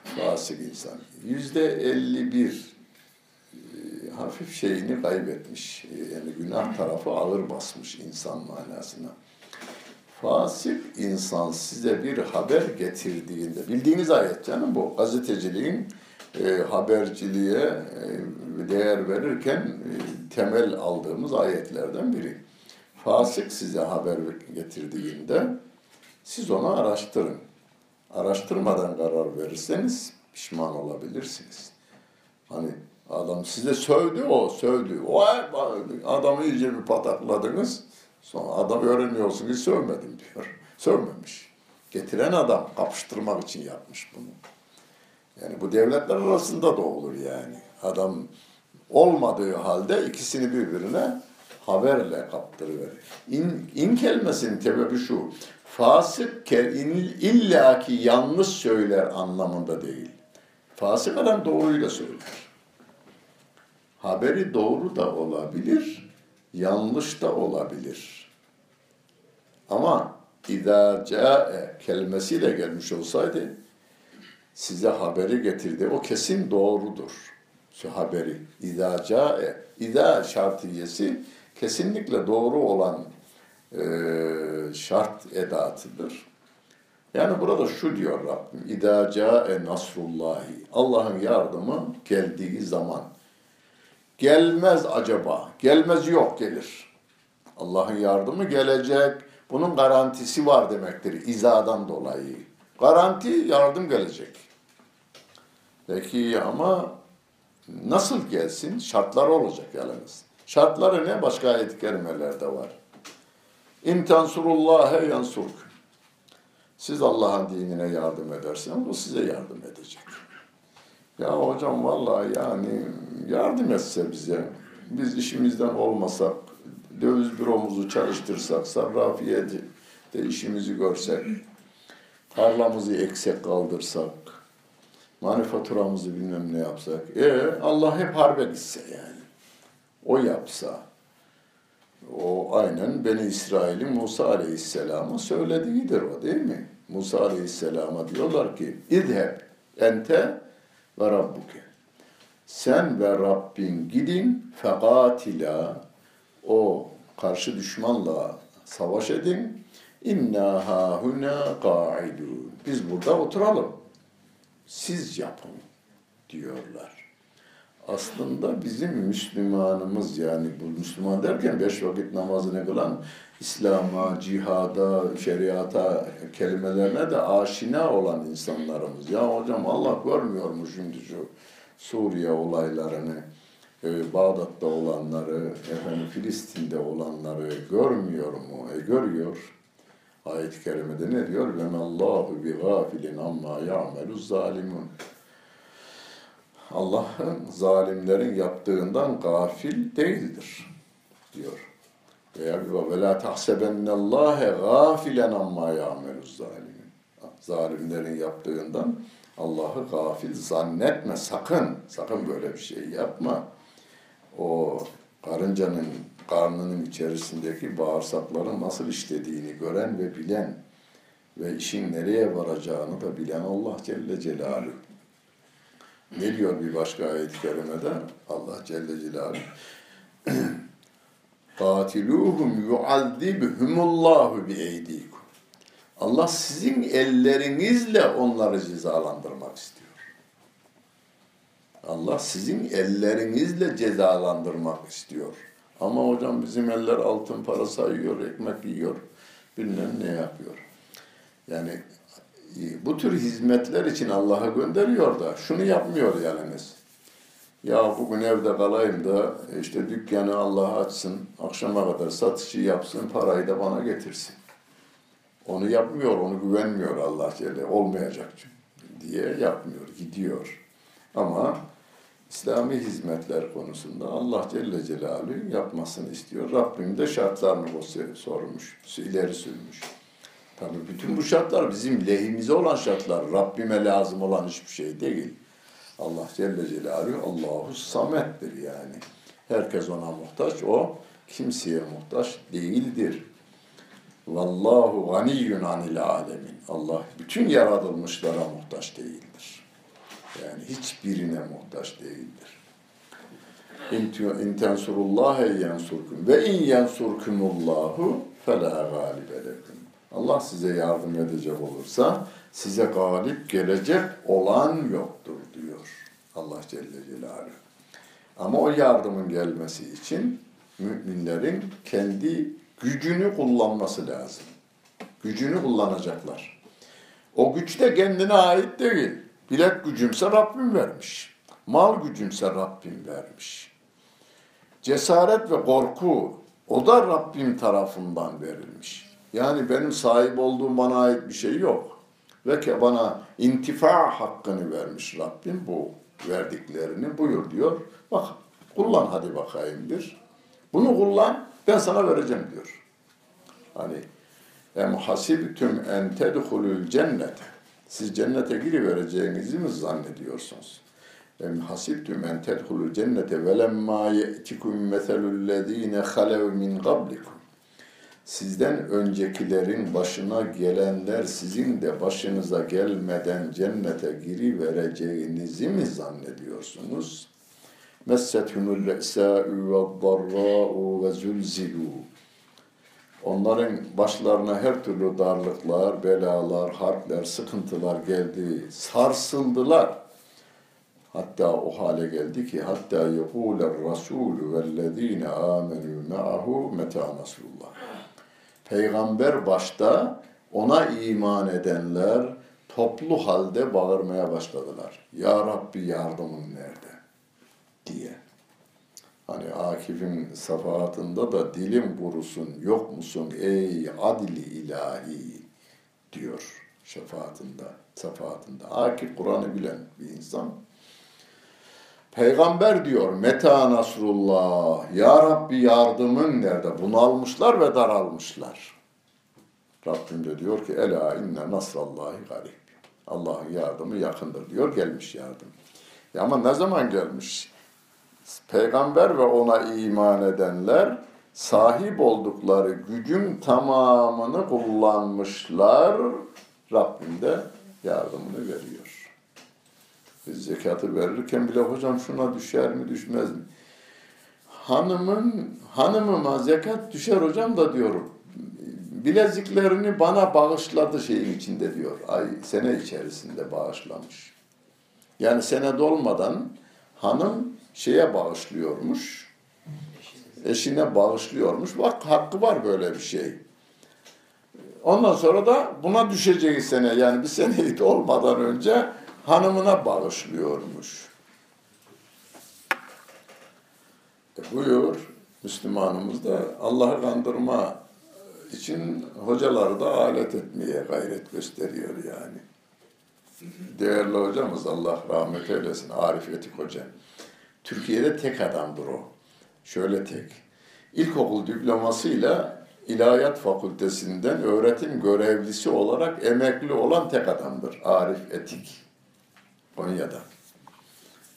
Fasık insan. Yüzde elli bir e, hafif şeyini kaybetmiş. E, yani günah tarafı ağır basmış insan manasına. Fasık insan size bir haber getirdiğinde, bildiğiniz ayet canım bu, gazeteciliğin e, haberciliğe e, değer verirken e, temel aldığımız ayetlerden biri. Fasık size haber getirdiğinde siz onu araştırın. Araştırmadan karar verirseniz pişman olabilirsiniz. Hani adam size sövdü o, sövdü. O adamı iyice bir patakladınız. Sonra adam öğreniyorsun ki sövmedim diyor. Sövmemiş. Getiren adam kapıştırmak için yapmış bunu. Yani bu devletler arasında da olur yani. Adam olmadığı halde ikisini birbirine haberle kaptırıverir. İn, in kelimesinin sebebi şu fasık illaki yanlış söyler anlamında değil. Fasık adam doğruyla söyler. Haberi doğru da olabilir, yanlış da olabilir. Ama idâ câe kelimesiyle gelmiş olsaydı size haberi getirdi. O kesin doğrudur. Şu haberi. İdâ câe. İdâ şartiyesi kesinlikle doğru olan e, şart edatıdır. Yani burada şu diyor Rabbim, İdâ câe nasrullahi, Allah'ın yardımı geldiği zaman. Gelmez acaba, gelmez yok gelir. Allah'ın yardımı gelecek, bunun garantisi var demektir izadan dolayı. Garanti yardım gelecek. Peki ama nasıl gelsin? Şartlar olacak yalnız. Şartları ne? Başka ayet-i kerimelerde var. İn tansurullâhe yansurk. Siz Allah'ın dinine yardım ederseniz o size yardım edecek. Ya hocam vallahi yani yardım etse bize, biz işimizden olmasak, döviz büromuzu çalıştırsak, sarrafiye de işimizi görsek, tarlamızı eksik kaldırsak, manifaturamızı bilmem ne yapsak, e Allah hep harbe gitse yani. O yapsa, o aynen Beni İsrail'in Musa Aleyhisselam'a söylediğidir o değil mi? Musa Aleyhisselam'a diyorlar ki İzheb ente ve rabbuke. Sen ve Rabbin gidin fekatila o karşı düşmanla savaş edin. İnna hahuna qaidun. Biz burada oturalım. Siz yapın diyorlar. Aslında bizim Müslümanımız yani bu Müslüman derken beş vakit namazını kılan İslam'a, cihada, şeriata kelimelerine de aşina olan insanlarımız. Ya hocam Allah görmüyor mu şimdi şu Suriye olaylarını, e, Bağdat'ta olanları, efendim Filistin'de olanları görmüyor mu? E görüyor. Ayet-i kerimede ne diyor? Ve Allahu bi gafilin amma ya'melu zalimun. Allah zalimlerin yaptığından gafil değildir diyor. Veya ve la tahsebennallâhe gâfilen amma ya'meluz zalimin. Zalimlerin yaptığından Allah'ı gafil zannetme sakın. Sakın böyle bir şey yapma. O karıncanın karnının içerisindeki bağırsakların nasıl işlediğini gören ve bilen ve işin nereye varacağını da bilen Allah Celle Celaluhu. Ne diyor bir başka ayet-i kerimede? Allah Celle Celaluhu. Katiluhum yu'azzibhumullahu bi eydikum. Allah sizin ellerinizle onları cezalandırmak istiyor. Allah sizin ellerinizle cezalandırmak istiyor. Ama hocam bizim eller altın para sayıyor, ekmek yiyor, bilmem ne yapıyor. Yani e, bu tür hizmetler için Allah'a gönderiyor da şunu yapmıyor yalnız. Ya bugün evde kalayım da işte dükkanı Allah açsın, akşama kadar satışı yapsın, parayı da bana getirsin. Onu yapmıyor, onu güvenmiyor Allah Celle. Olmayacak diye yapmıyor, gidiyor. Ama İslami hizmetler konusunda Allah Celle Celaluhu yapmasını istiyor. Rabbim de şartlarını sormuş, ileri sürmüş. Tabii bütün bu şartlar bizim lehimize olan şartlar. Rabbime lazım olan hiçbir şey değil. Allah Celle Celaluhu Allahu Samet'tir yani. Herkes ona muhtaç, o kimseye muhtaç değildir. Vallahu ganiyyun anil alemin. Allah bütün yaratılmışlara muhtaç değildir. Yani hiçbirine muhtaç değildir. İn tensurullâhe yensurkum ve in yensurkumullahu felâ gâlibe lekum. Allah size yardım edecek olursa size galip gelecek olan yoktur diyor Allah Celle Celaluhu. Ama o yardımın gelmesi için müminlerin kendi gücünü kullanması lazım. Gücünü kullanacaklar. O güç de kendine ait değil. Bilek gücümse Rabbim vermiş. Mal gücümse Rabbim vermiş. Cesaret ve korku o da Rabbim tarafından verilmiş. Yani benim sahip olduğum bana ait bir şey yok. Ve ki bana intifa hakkını vermiş Rabbim bu verdiklerini buyur diyor. Bak kullan hadi bakayım bir. Bunu kullan ben sana vereceğim diyor. Hani em hasibtum en tedhulul cennete siz cennete girivereceğinizi mi zannediyorsunuz? Em hasibtum en tedhulul cennete ve lemma ye'tikum meselul lezine halev min qablikum sizden öncekilerin başına gelenler sizin de başınıza gelmeden cennete giri vereceğinizi mi zannediyorsunuz? Messethumul le'sâ'u ve darrâ'u ve zulzilû. Onların başlarına her türlü darlıklar, belalar, harpler, sıkıntılar geldi. Sarsıldılar. Hatta o hale geldi ki hatta yekuler rasulü vellezine amenü ma'ahu meta nasrullah. Peygamber başta ona iman edenler toplu halde bağırmaya başladılar. Ya Rabbi yardımın nerede? diye. Hani Akif'in safahatında da dilim kurusun yok musun ey adli ilahi diyor şefaatinde, safahatında. Akif Kur'an'ı bilen bir insan. Peygamber diyor Meta Nasrullah Ya Rabbi yardımın nerede? Bunalmışlar ve daralmışlar. Rabbim de diyor ki Ela inne nasrallahi garip. Allah'ın yardımı yakındır diyor. Gelmiş yardım. Ya ama ne zaman gelmiş? Peygamber ve ona iman edenler sahip oldukları gücün tamamını kullanmışlar. Rabbim de yardımını veriyor. Biz zekatı verirken bile hocam şuna düşer mi düşmez mi? Hanımın, hanımıma zekat düşer hocam da diyorum. Bileziklerini bana bağışladı şeyin içinde diyor. Ay sene içerisinde bağışlamış. Yani sene dolmadan hanım şeye bağışlıyormuş. Eşine bağışlıyormuş. Bak hakkı var böyle bir şey. Ondan sonra da buna düşeceği sene yani bir seneyi olmadan önce hanımına bağışlıyormuş. E buyur Müslümanımız da Allah'ı kandırma için hocaları da alet etmeye gayret gösteriyor yani. Değerli hocamız Allah rahmet eylesin Arif Etik Hoca. Türkiye'de tek adamdır o. Şöyle tek. İlkokul diplomasıyla İlahiyat Fakültesinden öğretim görevlisi olarak emekli olan tek adamdır. Arif Etik. Konya'da.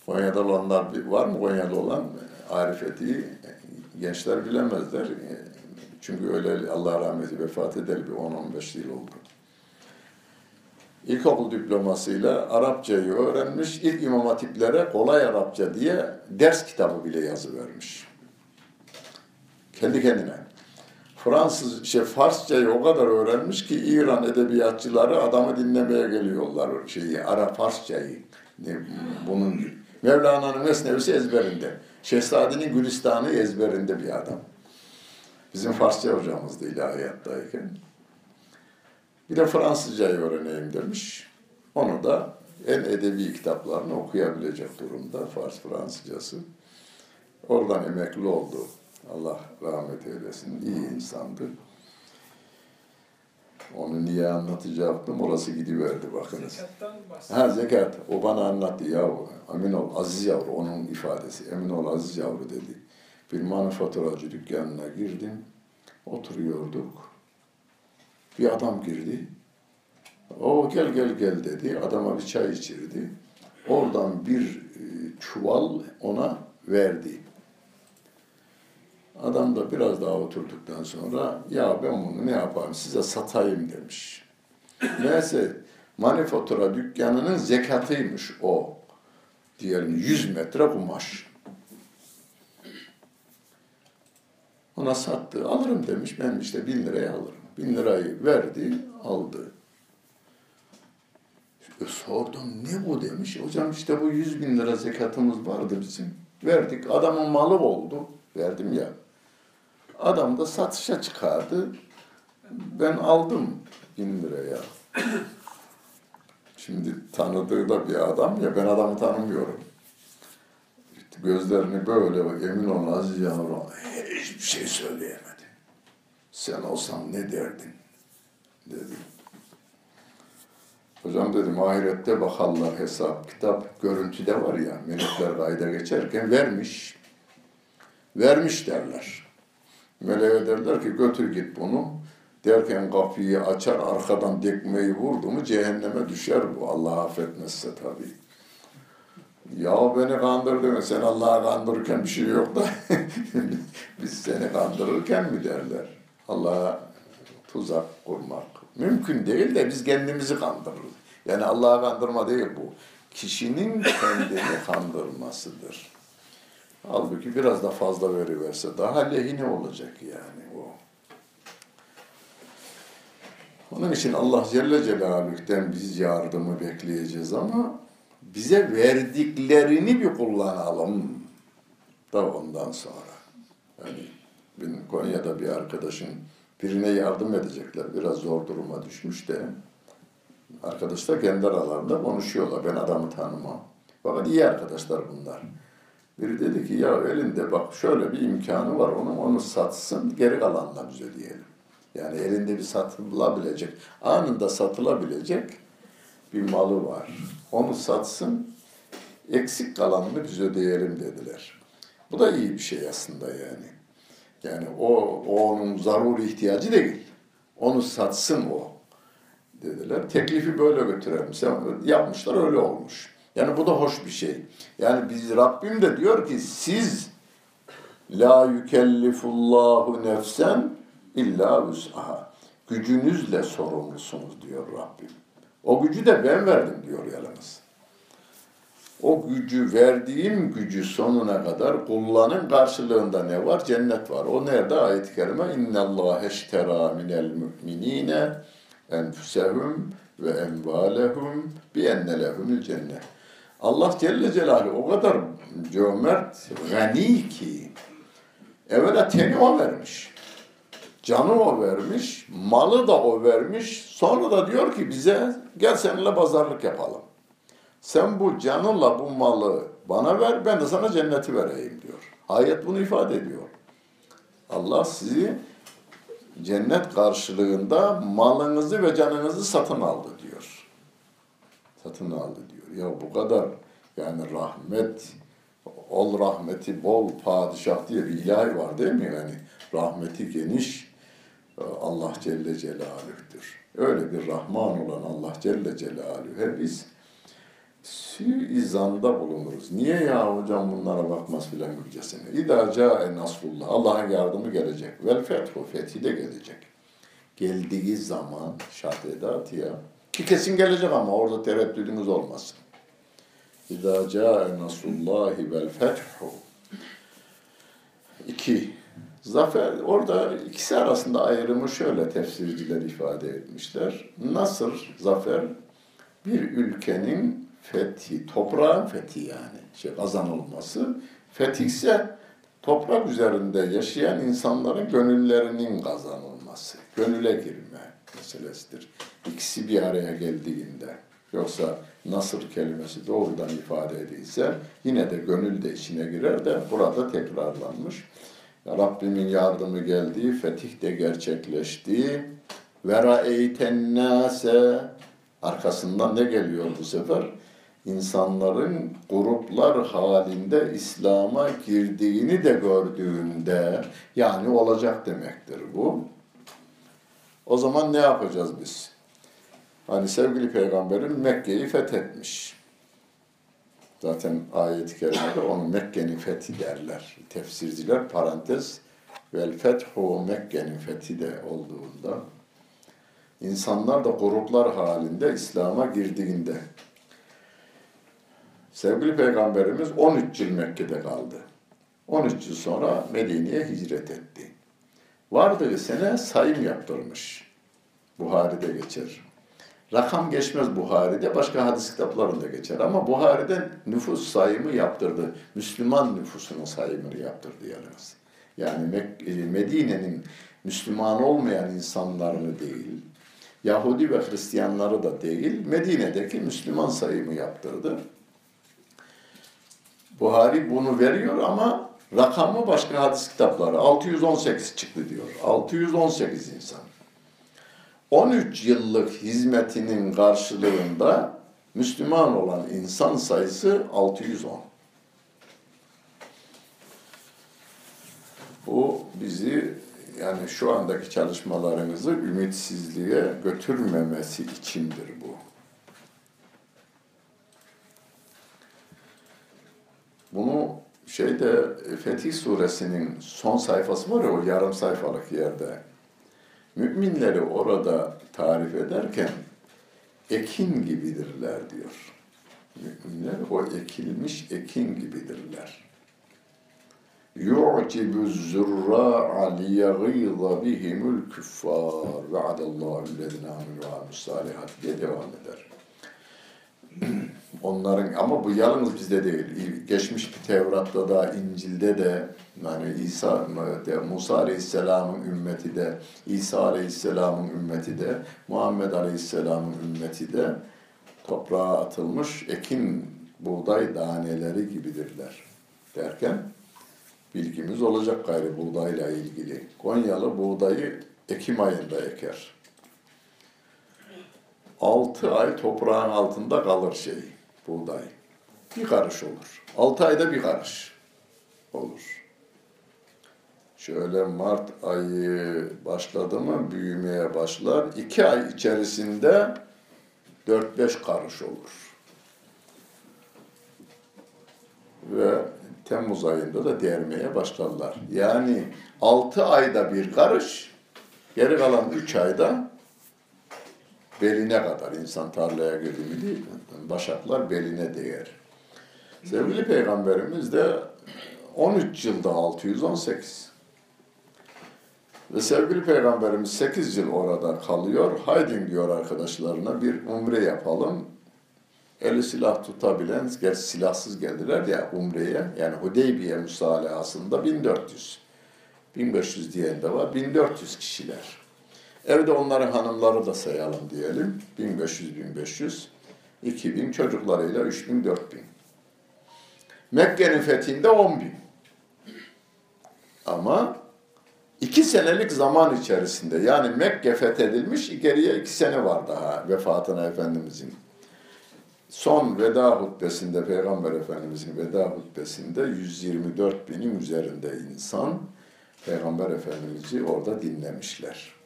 Konya'da olanlar var mı Konya'da olan? Arif Etik'i gençler bilemezler. Çünkü öyle Allah rahmeti vefat edeli bir 10-15 yıl oldu. İlkokul diplomasıyla Arapçayı öğrenmiş. İlk imam hatiplere kolay Arapça diye ders kitabı bile yazı vermiş. Kendi kendine. Fransız, şey, Farsçayı o kadar öğrenmiş ki İran edebiyatçıları adamı dinlemeye geliyorlar şeyi, Arap Farsçayı. Bunun Mevlana'nın Mesnevisi ezberinde. Şehzade'nin Gülistan'ı ezberinde bir adam. Bizim Farsça hocamızdı ilahiyattayken. Bir de Fransızcayı öğreneyim demiş. Onu da en edebi kitaplarını okuyabilecek durumda Fars Fransızcası. Oradan emekli oldu. Allah rahmet eylesin. İyi insandı. Onu niye anlatacaktım? Orası gidiverdi bakınız. Ha zekat. O bana anlattı ya. Emin ol Aziz yavru onun ifadesi. Emin ol Aziz yavru dedi. Bir manifaturacı dükkanına girdim. Oturuyorduk. Bir adam girdi. O gel gel gel dedi. Adama bir çay içirdi. Oradan bir e, çuval ona verdi. Adam da biraz daha oturduktan sonra ya ben bunu ne yapayım size satayım demiş. Neyse manifatura dükkanının zekatıymış o. Diyelim 100 metre kumaş. Ona sattı. Alırım demiş. Ben işte bin liraya alırım. Bin lirayı verdi, aldı. E sordum ne bu demiş. Hocam işte bu yüz bin lira zekatımız vardı bizim. Verdik. Adamın malı oldu. Verdim ya. Adam da satışa çıkardı. Ben aldım bin liraya. Şimdi tanıdığı da bir adam ya ben adamı tanımıyorum. Gözlerini böyle bak emin ol Aziz yavrum hiçbir şey söyleyemedi. Sen olsan ne derdin? Dedi. Hocam dedim ahirette bakarlar hesap, kitap, görüntüde var ya melekler kayda geçerken vermiş. Vermiş derler. Meleğe derler ki götür git bunu. Derken kapıyı açar arkadan dekmeyi vurdu mu cehenneme düşer bu. Allah affetmezse tabii. Ya beni kandırdın, sen Allah'ı kandırırken bir şey yok da biz seni kandırırken mi derler. Allah'a tuzak kurmak. Mümkün değil de biz kendimizi kandırırız. Yani Allah'ı kandırma değil bu. Kişinin kendini kandırmasıdır. Halbuki biraz da fazla veriverse daha lehine olacak yani o. Onun için Allah Celle Celaluhu'den biz yardımı bekleyeceğiz ama bize verdiklerini bir kullanalım da ondan sonra. Yani benim Konya'da bir arkadaşım birine yardım edecekler. Biraz zor duruma düşmüş de arkadaşlar kendi aralarında konuşuyorlar. Ben adamı tanımam. Fakat iyi arkadaşlar bunlar. Biri dedi ki ya elinde bak şöyle bir imkanı var onu onu satsın geri kalanla biz ödeyelim. Yani elinde bir satılabilecek, anında satılabilecek bir malı var. Onu satsın, eksik kalanını biz ödeyelim dediler. Bu da iyi bir şey aslında yani. Yani o, o onun zaruri ihtiyacı değil. Onu satsın o dediler. Teklifi böyle götürelim. Sen, yapmışlar öyle olmuş. Yani bu da hoş bir şey. Yani biz Rabbim de diyor ki siz la yükellifullahu nefsen illa vüs'aha. Gücünüzle sorumlusunuz diyor Rabbim. O gücü de ben verdim diyor yalnız. O gücü, verdiğim gücü sonuna kadar kullanın karşılığında ne var? Cennet var. O nerede? Ayet-i kerime اِنَّ اللّٰهَ اشْتَرَى مِنَ الْمُؤْمِنِينَ enfusehum ve envalehum bi enne lehumul cennet. Allah Celle Celaluhu o kadar cömert, gani ki evvela teni o vermiş. Canı o vermiş, malı da o vermiş. Sonra da diyor ki bize gel seninle pazarlık yapalım. Sen bu canınla bu malı bana ver, ben de sana cenneti vereyim diyor. Ayet bunu ifade ediyor. Allah sizi cennet karşılığında malınızı ve canınızı satın aldı diyor. Satın aldı diyor. Ya bu kadar yani rahmet, ol rahmeti bol padişah diye bir ilahi var değil mi? Yani rahmeti geniş Allah Celle Celaluh'tür. Öyle bir Rahman olan Allah Celle Celaluhu'ya biz suizanda bulunuruz. Niye ya hocam bunlara bakmaz filan gibicesine. İdâ câe nasrullah. Allah'ın yardımı gelecek. Vel fethu. Fethi de gelecek. Geldiği zaman şart edat ya. Ki kesin gelecek ama orada tereddüdünüz olmasın. İdâ câe nasrullahi vel fethu. İki. Zafer, orada ikisi arasında ayrımı şöyle tefsirciler ifade etmişler. Nasır, zafer, bir ülkenin fethi, toprağın fethi yani, şey kazanılması. Fetih ise toprak üzerinde yaşayan insanların gönüllerinin kazanılması, gönüle girme meselesidir. İkisi bir araya geldiğinde. Yoksa nasır kelimesi doğrudan ifade edilse yine de gönül de içine girer de burada tekrarlanmış. Ya Rabbimin yardımı geldi, fetih de gerçekleşti. Ve ra'eyten nase arkasından ne geliyor bu sefer? İnsanların gruplar halinde İslam'a girdiğini de gördüğünde yani olacak demektir bu. O zaman ne yapacağız biz? Hani sevgili peygamberin Mekke'yi fethetmiş. Zaten ayet-i kerimede onu Mekke'nin fethi derler. Tefsirciler parantez vel fethu Mekke'nin fethi de olduğunda insanlar da gruplar halinde İslam'a girdiğinde Sevgili Peygamberimiz 13 yıl Mekke'de kaldı. 13 yıl sonra Medine'ye hicret etti. Vardığı sene sayım yaptırmış. Buhari'de geçer. Rakam geçmez Buhari'de, başka hadis kitaplarında geçer. Ama Buhari'de nüfus sayımı yaptırdı. Müslüman nüfusunun sayımını yaptırdı yalnız. Yani e, Medine'nin Müslüman olmayan insanlarını değil, Yahudi ve Hristiyanları da değil, Medine'deki Müslüman sayımı yaptırdı. Buhari bunu veriyor ama rakamı başka hadis kitapları. 618 çıktı diyor. 618 insan. 13 yıllık hizmetinin karşılığında Müslüman olan insan sayısı 610. Bu bizi yani şu andaki çalışmalarımızı ümitsizliğe götürmemesi içindir bu. Bunu şeyde Fetih suresinin son sayfası var ya o yarım sayfalık yerde. Müminleri orada tarif ederken ekin gibidirler diyor. Müminler o ekilmiş ekin gibidirler. يُعْجِبُ الزُّرَّاعَ لِيَغِيظَ بِهِمُ الْكُفَّارِ وَعَدَ اللّٰهُ الَّذِينَ آمَنُوا وَعَمِلُوا الصَّالِحَاتِ diye devam eder. Onların ama bu yalnız bizde değil. Geçmiş bir Tevrat'ta da, İncil'de de yani İsa, Musa Aleyhisselam'ın ümmeti de, İsa Aleyhisselam'ın ümmeti de, Muhammed Aleyhisselam'ın ümmeti de toprağa atılmış ekin buğday daneleri gibidirler derken bilgimiz olacak gayrı buğdayla ilgili. Konyalı buğdayı Ekim ayında eker. Altı ay toprağın altında kalır şey buğday. Bir karış olur. Altı ayda bir karış olur. Şöyle Mart ayı başladı mı büyümeye başlar. İki ay içerisinde dört beş karış olur. Ve Temmuz ayında da dermeye başlarlar. Yani altı ayda bir karış, geri kalan üç ayda beline kadar insan tarlaya girdi mi değil? Başaklar beline değer. Sevgili Peygamberimiz de 13 yılda 618. Ve sevgili Peygamberimiz 8 yıl orada kalıyor. Haydi diyor arkadaşlarına bir umre yapalım. Eli silah tutabilen, gerçi silahsız geldiler ya umreye. Yani Hudeybiye müsalahasında 1400. 1500 diyen de var. 1400 kişiler. Evde onların hanımları da sayalım diyelim. 1500-1500. 2000 çocuklarıyla 3000 4000. Mekke'nin fethinde 10 bin. Ama iki senelik zaman içerisinde yani Mekke fethedilmiş geriye iki sene var daha vefatına Efendimizin. Son veda hutbesinde Peygamber Efendimizin veda hutbesinde 124 binin üzerinde insan Peygamber Efendimiz'i orada dinlemişler.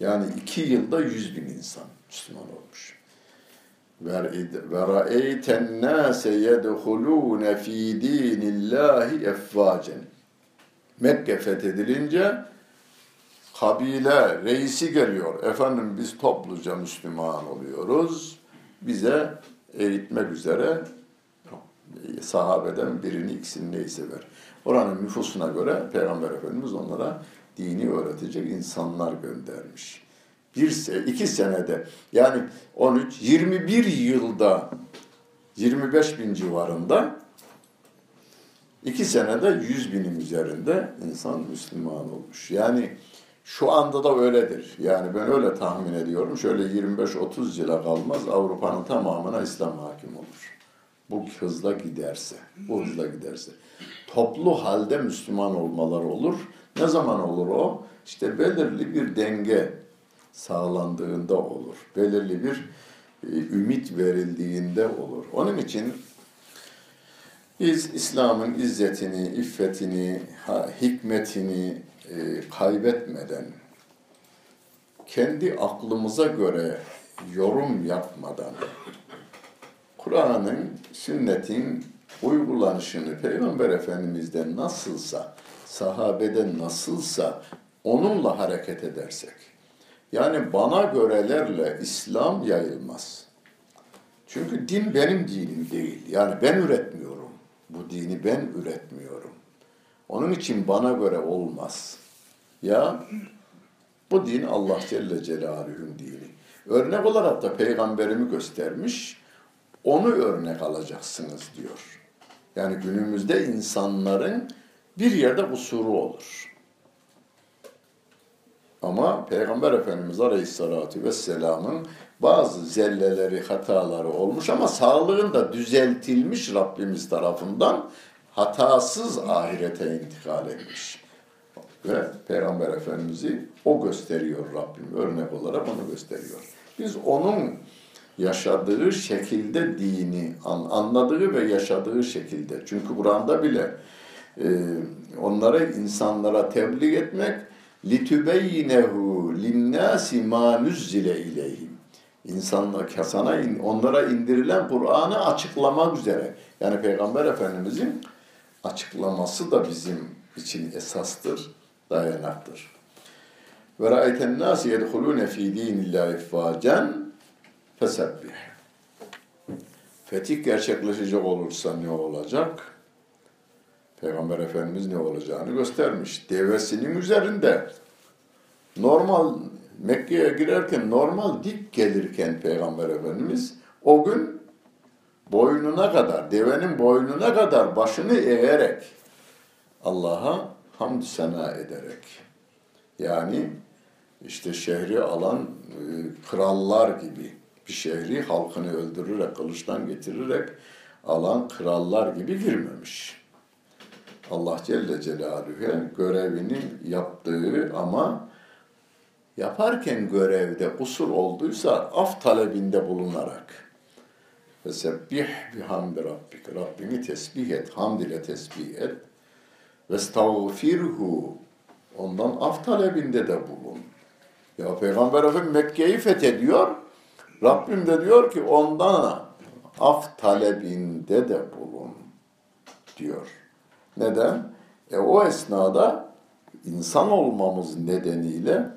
Yani iki yılda 100 bin insan Müslüman olmuş. وَرَأَيْتَ النَّاسَ يَدْخُلُونَ ف۪ي د۪ينِ اللّٰهِ اَفْوَاجًا Mekke fethedilince kabile reisi geliyor. Efendim biz topluca Müslüman oluyoruz. Bize eğitmek üzere sahabeden birini ikisini neyse ver. Oranın nüfusuna göre Peygamber Efendimiz onlara dini öğretecek insanlar göndermiş. Bir, iki senede yani 13, 21 yılda 25 bin civarında iki senede 100 binin üzerinde insan Müslüman olmuş. Yani şu anda da öyledir. Yani ben öyle tahmin ediyorum. Şöyle 25-30 yıla kalmaz Avrupa'nın tamamına İslam hakim olur. Bu hızla giderse, bu hızla giderse. Toplu halde Müslüman olmaları olur. Ne zaman olur o? İşte belirli bir denge sağlandığında olur. Belirli bir e, ümit verildiğinde olur. Onun için biz İslam'ın izzetini, iffetini, hikmetini e, kaybetmeden, kendi aklımıza göre yorum yapmadan, Kur'an'ın, sünnetin uygulanışını Peygamber Efendimiz'den nasılsa, sahabeden nasılsa onunla hareket edersek, yani bana görelerle İslam yayılmaz. Çünkü din benim dinim değil. Yani ben üretmiyorum. Bu dini ben üretmiyorum. Onun için bana göre olmaz. Ya bu din Allah Celle Celaluhu'nun dini. Örnek olarak da peygamberimi göstermiş. Onu örnek alacaksınız diyor. Yani günümüzde insanların bir yerde kusuru olur. Ama Peygamber Efendimiz Aleyhisselatü Vesselam'ın bazı zelleleri, hataları olmuş ama sağlığında düzeltilmiş Rabbimiz tarafından hatasız ahirete intikal etmiş. Ve Peygamber Efendimiz'i o gösteriyor Rabbim. Örnek olarak onu gösteriyor. Biz onun yaşadığı şekilde dini, anladığı ve yaşadığı şekilde. Çünkü Kur'an'da bile ee, onları insanlara tebliğ etmek litübeyyinehu linnâsi mâ nüzzile ileyhim. İnsanlar sana onlara indirilen Kur'an'ı açıklamak üzere. Yani Peygamber Efendimizin açıklaması da bizim için esastır, dayanaktır. Ve ra'ayten nâsi yedhulûne fî dînillâhi fâcen fesebbih. Fetih gerçekleşecek olursa ne olacak? Peygamber Efendimiz ne olacağını göstermiş. Devesinin üzerinde normal Mekke'ye girerken normal dik gelirken Peygamber Efendimiz o gün boynuna kadar, devenin boynuna kadar başını eğerek Allah'a hamd sena ederek yani işte şehri alan e, krallar gibi bir şehri halkını öldürerek, kılıçtan getirerek alan krallar gibi girmemiş. Allah Celle Celaluhu görevini yaptığı ama yaparken görevde kusur olduysa af talebinde bulunarak ve sebbih bihamdi rabbik Rabbini tesbih et, hamd ile tesbih et ve stağfirhu ondan af talebinde de bulun. Ya Peygamber Efendimiz Mekke'yi fethediyor. Rabbim de diyor ki ondan af talebinde de bulun diyor. Neden? E o esnada insan olmamız nedeniyle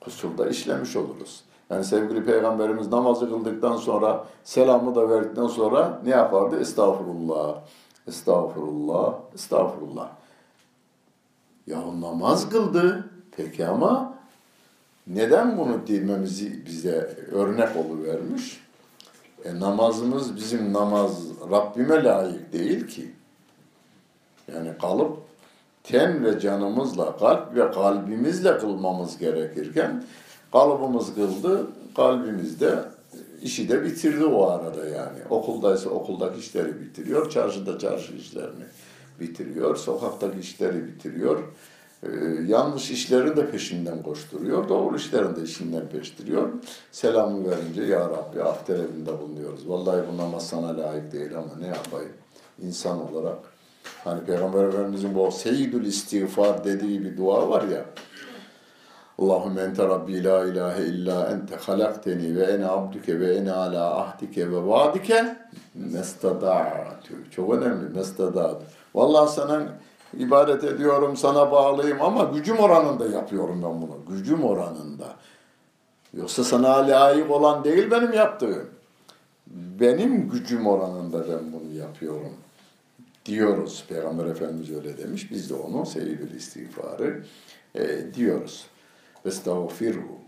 kusurda işlemiş oluruz. Yani sevgili Peygamberimiz namazı kıldıktan sonra, selamı da verdikten sonra ne yapardı? Estağfurullah, Estağfurullah, estağfurullah. Ya namaz kıldı. Peki ama neden bunu dememizi bize örnek vermiş? E, namazımız bizim namaz Rabbime layık değil ki. Yani kalıp ten ve canımızla, kalp ve kalbimizle kılmamız gerekirken kalıbımız kıldı, kalbimiz de işi de bitirdi o arada yani. Okuldaysa okuldaki işleri bitiriyor, çarşıda çarşı işlerini bitiriyor, sokaktaki işleri bitiriyor. Ee, yanlış işlerin de peşinden koşturuyor, doğru işlerin de işinden peştiriyor. Selamı verince ya Rabbi af talebinde bulunuyoruz. Vallahi bu namaz sana layık değil ama ne yapayım insan olarak. Hani Peygamber Efendimizin bu seyyidül istiğfar dediği bir dua var ya. Allahümme ente Rabbi la ilahe illa ente halakteni ve ene abduke ve ene ala ahdike ve vaadike mestada'tu. Çok önemli mestada'tu. Vallahi sana ibadet ediyorum, sana bağlıyım ama gücüm oranında yapıyorum ben bunu. Gücüm oranında. Yoksa sana layık olan değil benim yaptığım. Benim gücüm oranında ben bunu yapıyorum diyoruz. Peygamber Efendimiz öyle demiş. Biz de onu seyyidül istiğfarı e, diyoruz. Estağfirhu.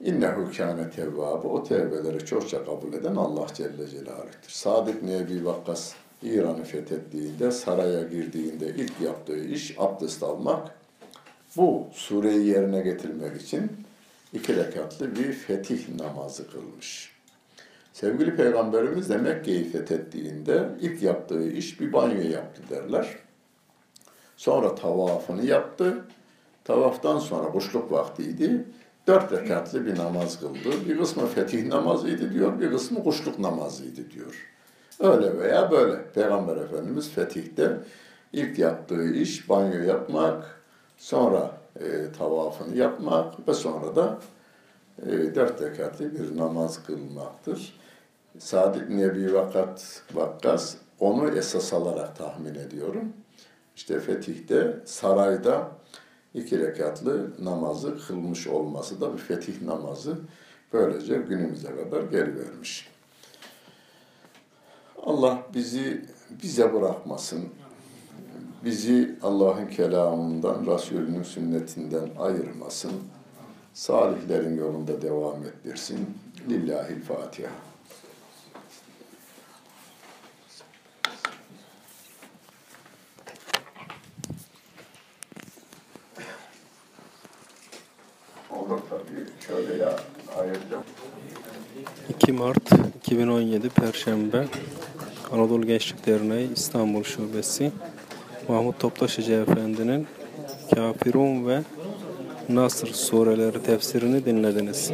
İnnehu kâne tevvâbı. O tevbeleri çokça kabul eden Allah Celle Celaluh'tür. Sadık Nebi Vakkas İran'ı fethettiğinde, saraya girdiğinde ilk yaptığı iş abdest almak. Bu sureyi yerine getirmek için iki rekatlı bir fetih namazı kılmış. Sevgili Peygamberimiz de Mekke'yi fethettiğinde ilk yaptığı iş bir banyo yaptı derler. Sonra tavafını yaptı. Tavaftan sonra boşluk vaktiydi. Dört rekatlı bir namaz kıldı. Bir kısmı fetih namazıydı diyor, bir kısmı kuşluk namazıydı diyor. Öyle veya böyle. Peygamber Efendimiz fetihte ilk yaptığı iş banyo yapmak, sonra e, tavafını yapmak ve sonra da e, dört rekatlı bir namaz kılmaktır. Sadık Nebi Vakat Vakkas onu esas alarak tahmin ediyorum. İşte fetihte, sarayda iki rekatlı namazı kılmış olması da bir fetih namazı böylece günümüze kadar gelivermiş. Allah bizi bize bırakmasın. Bizi Allah'ın kelamından, Resulünün sünnetinden ayırmasın. Salihlerin yolunda devam ettirsin. Lillahil Fatiha. Olur tabii. Şöyle ya ayıracağım. 2 Mart 2017 Perşembe Anadolu Gençlik Derneği İstanbul Şubesi Mahmut Toptaşıcı Efendi'nin Kafirun ve Nasr sureleri tefsirini dinlediniz.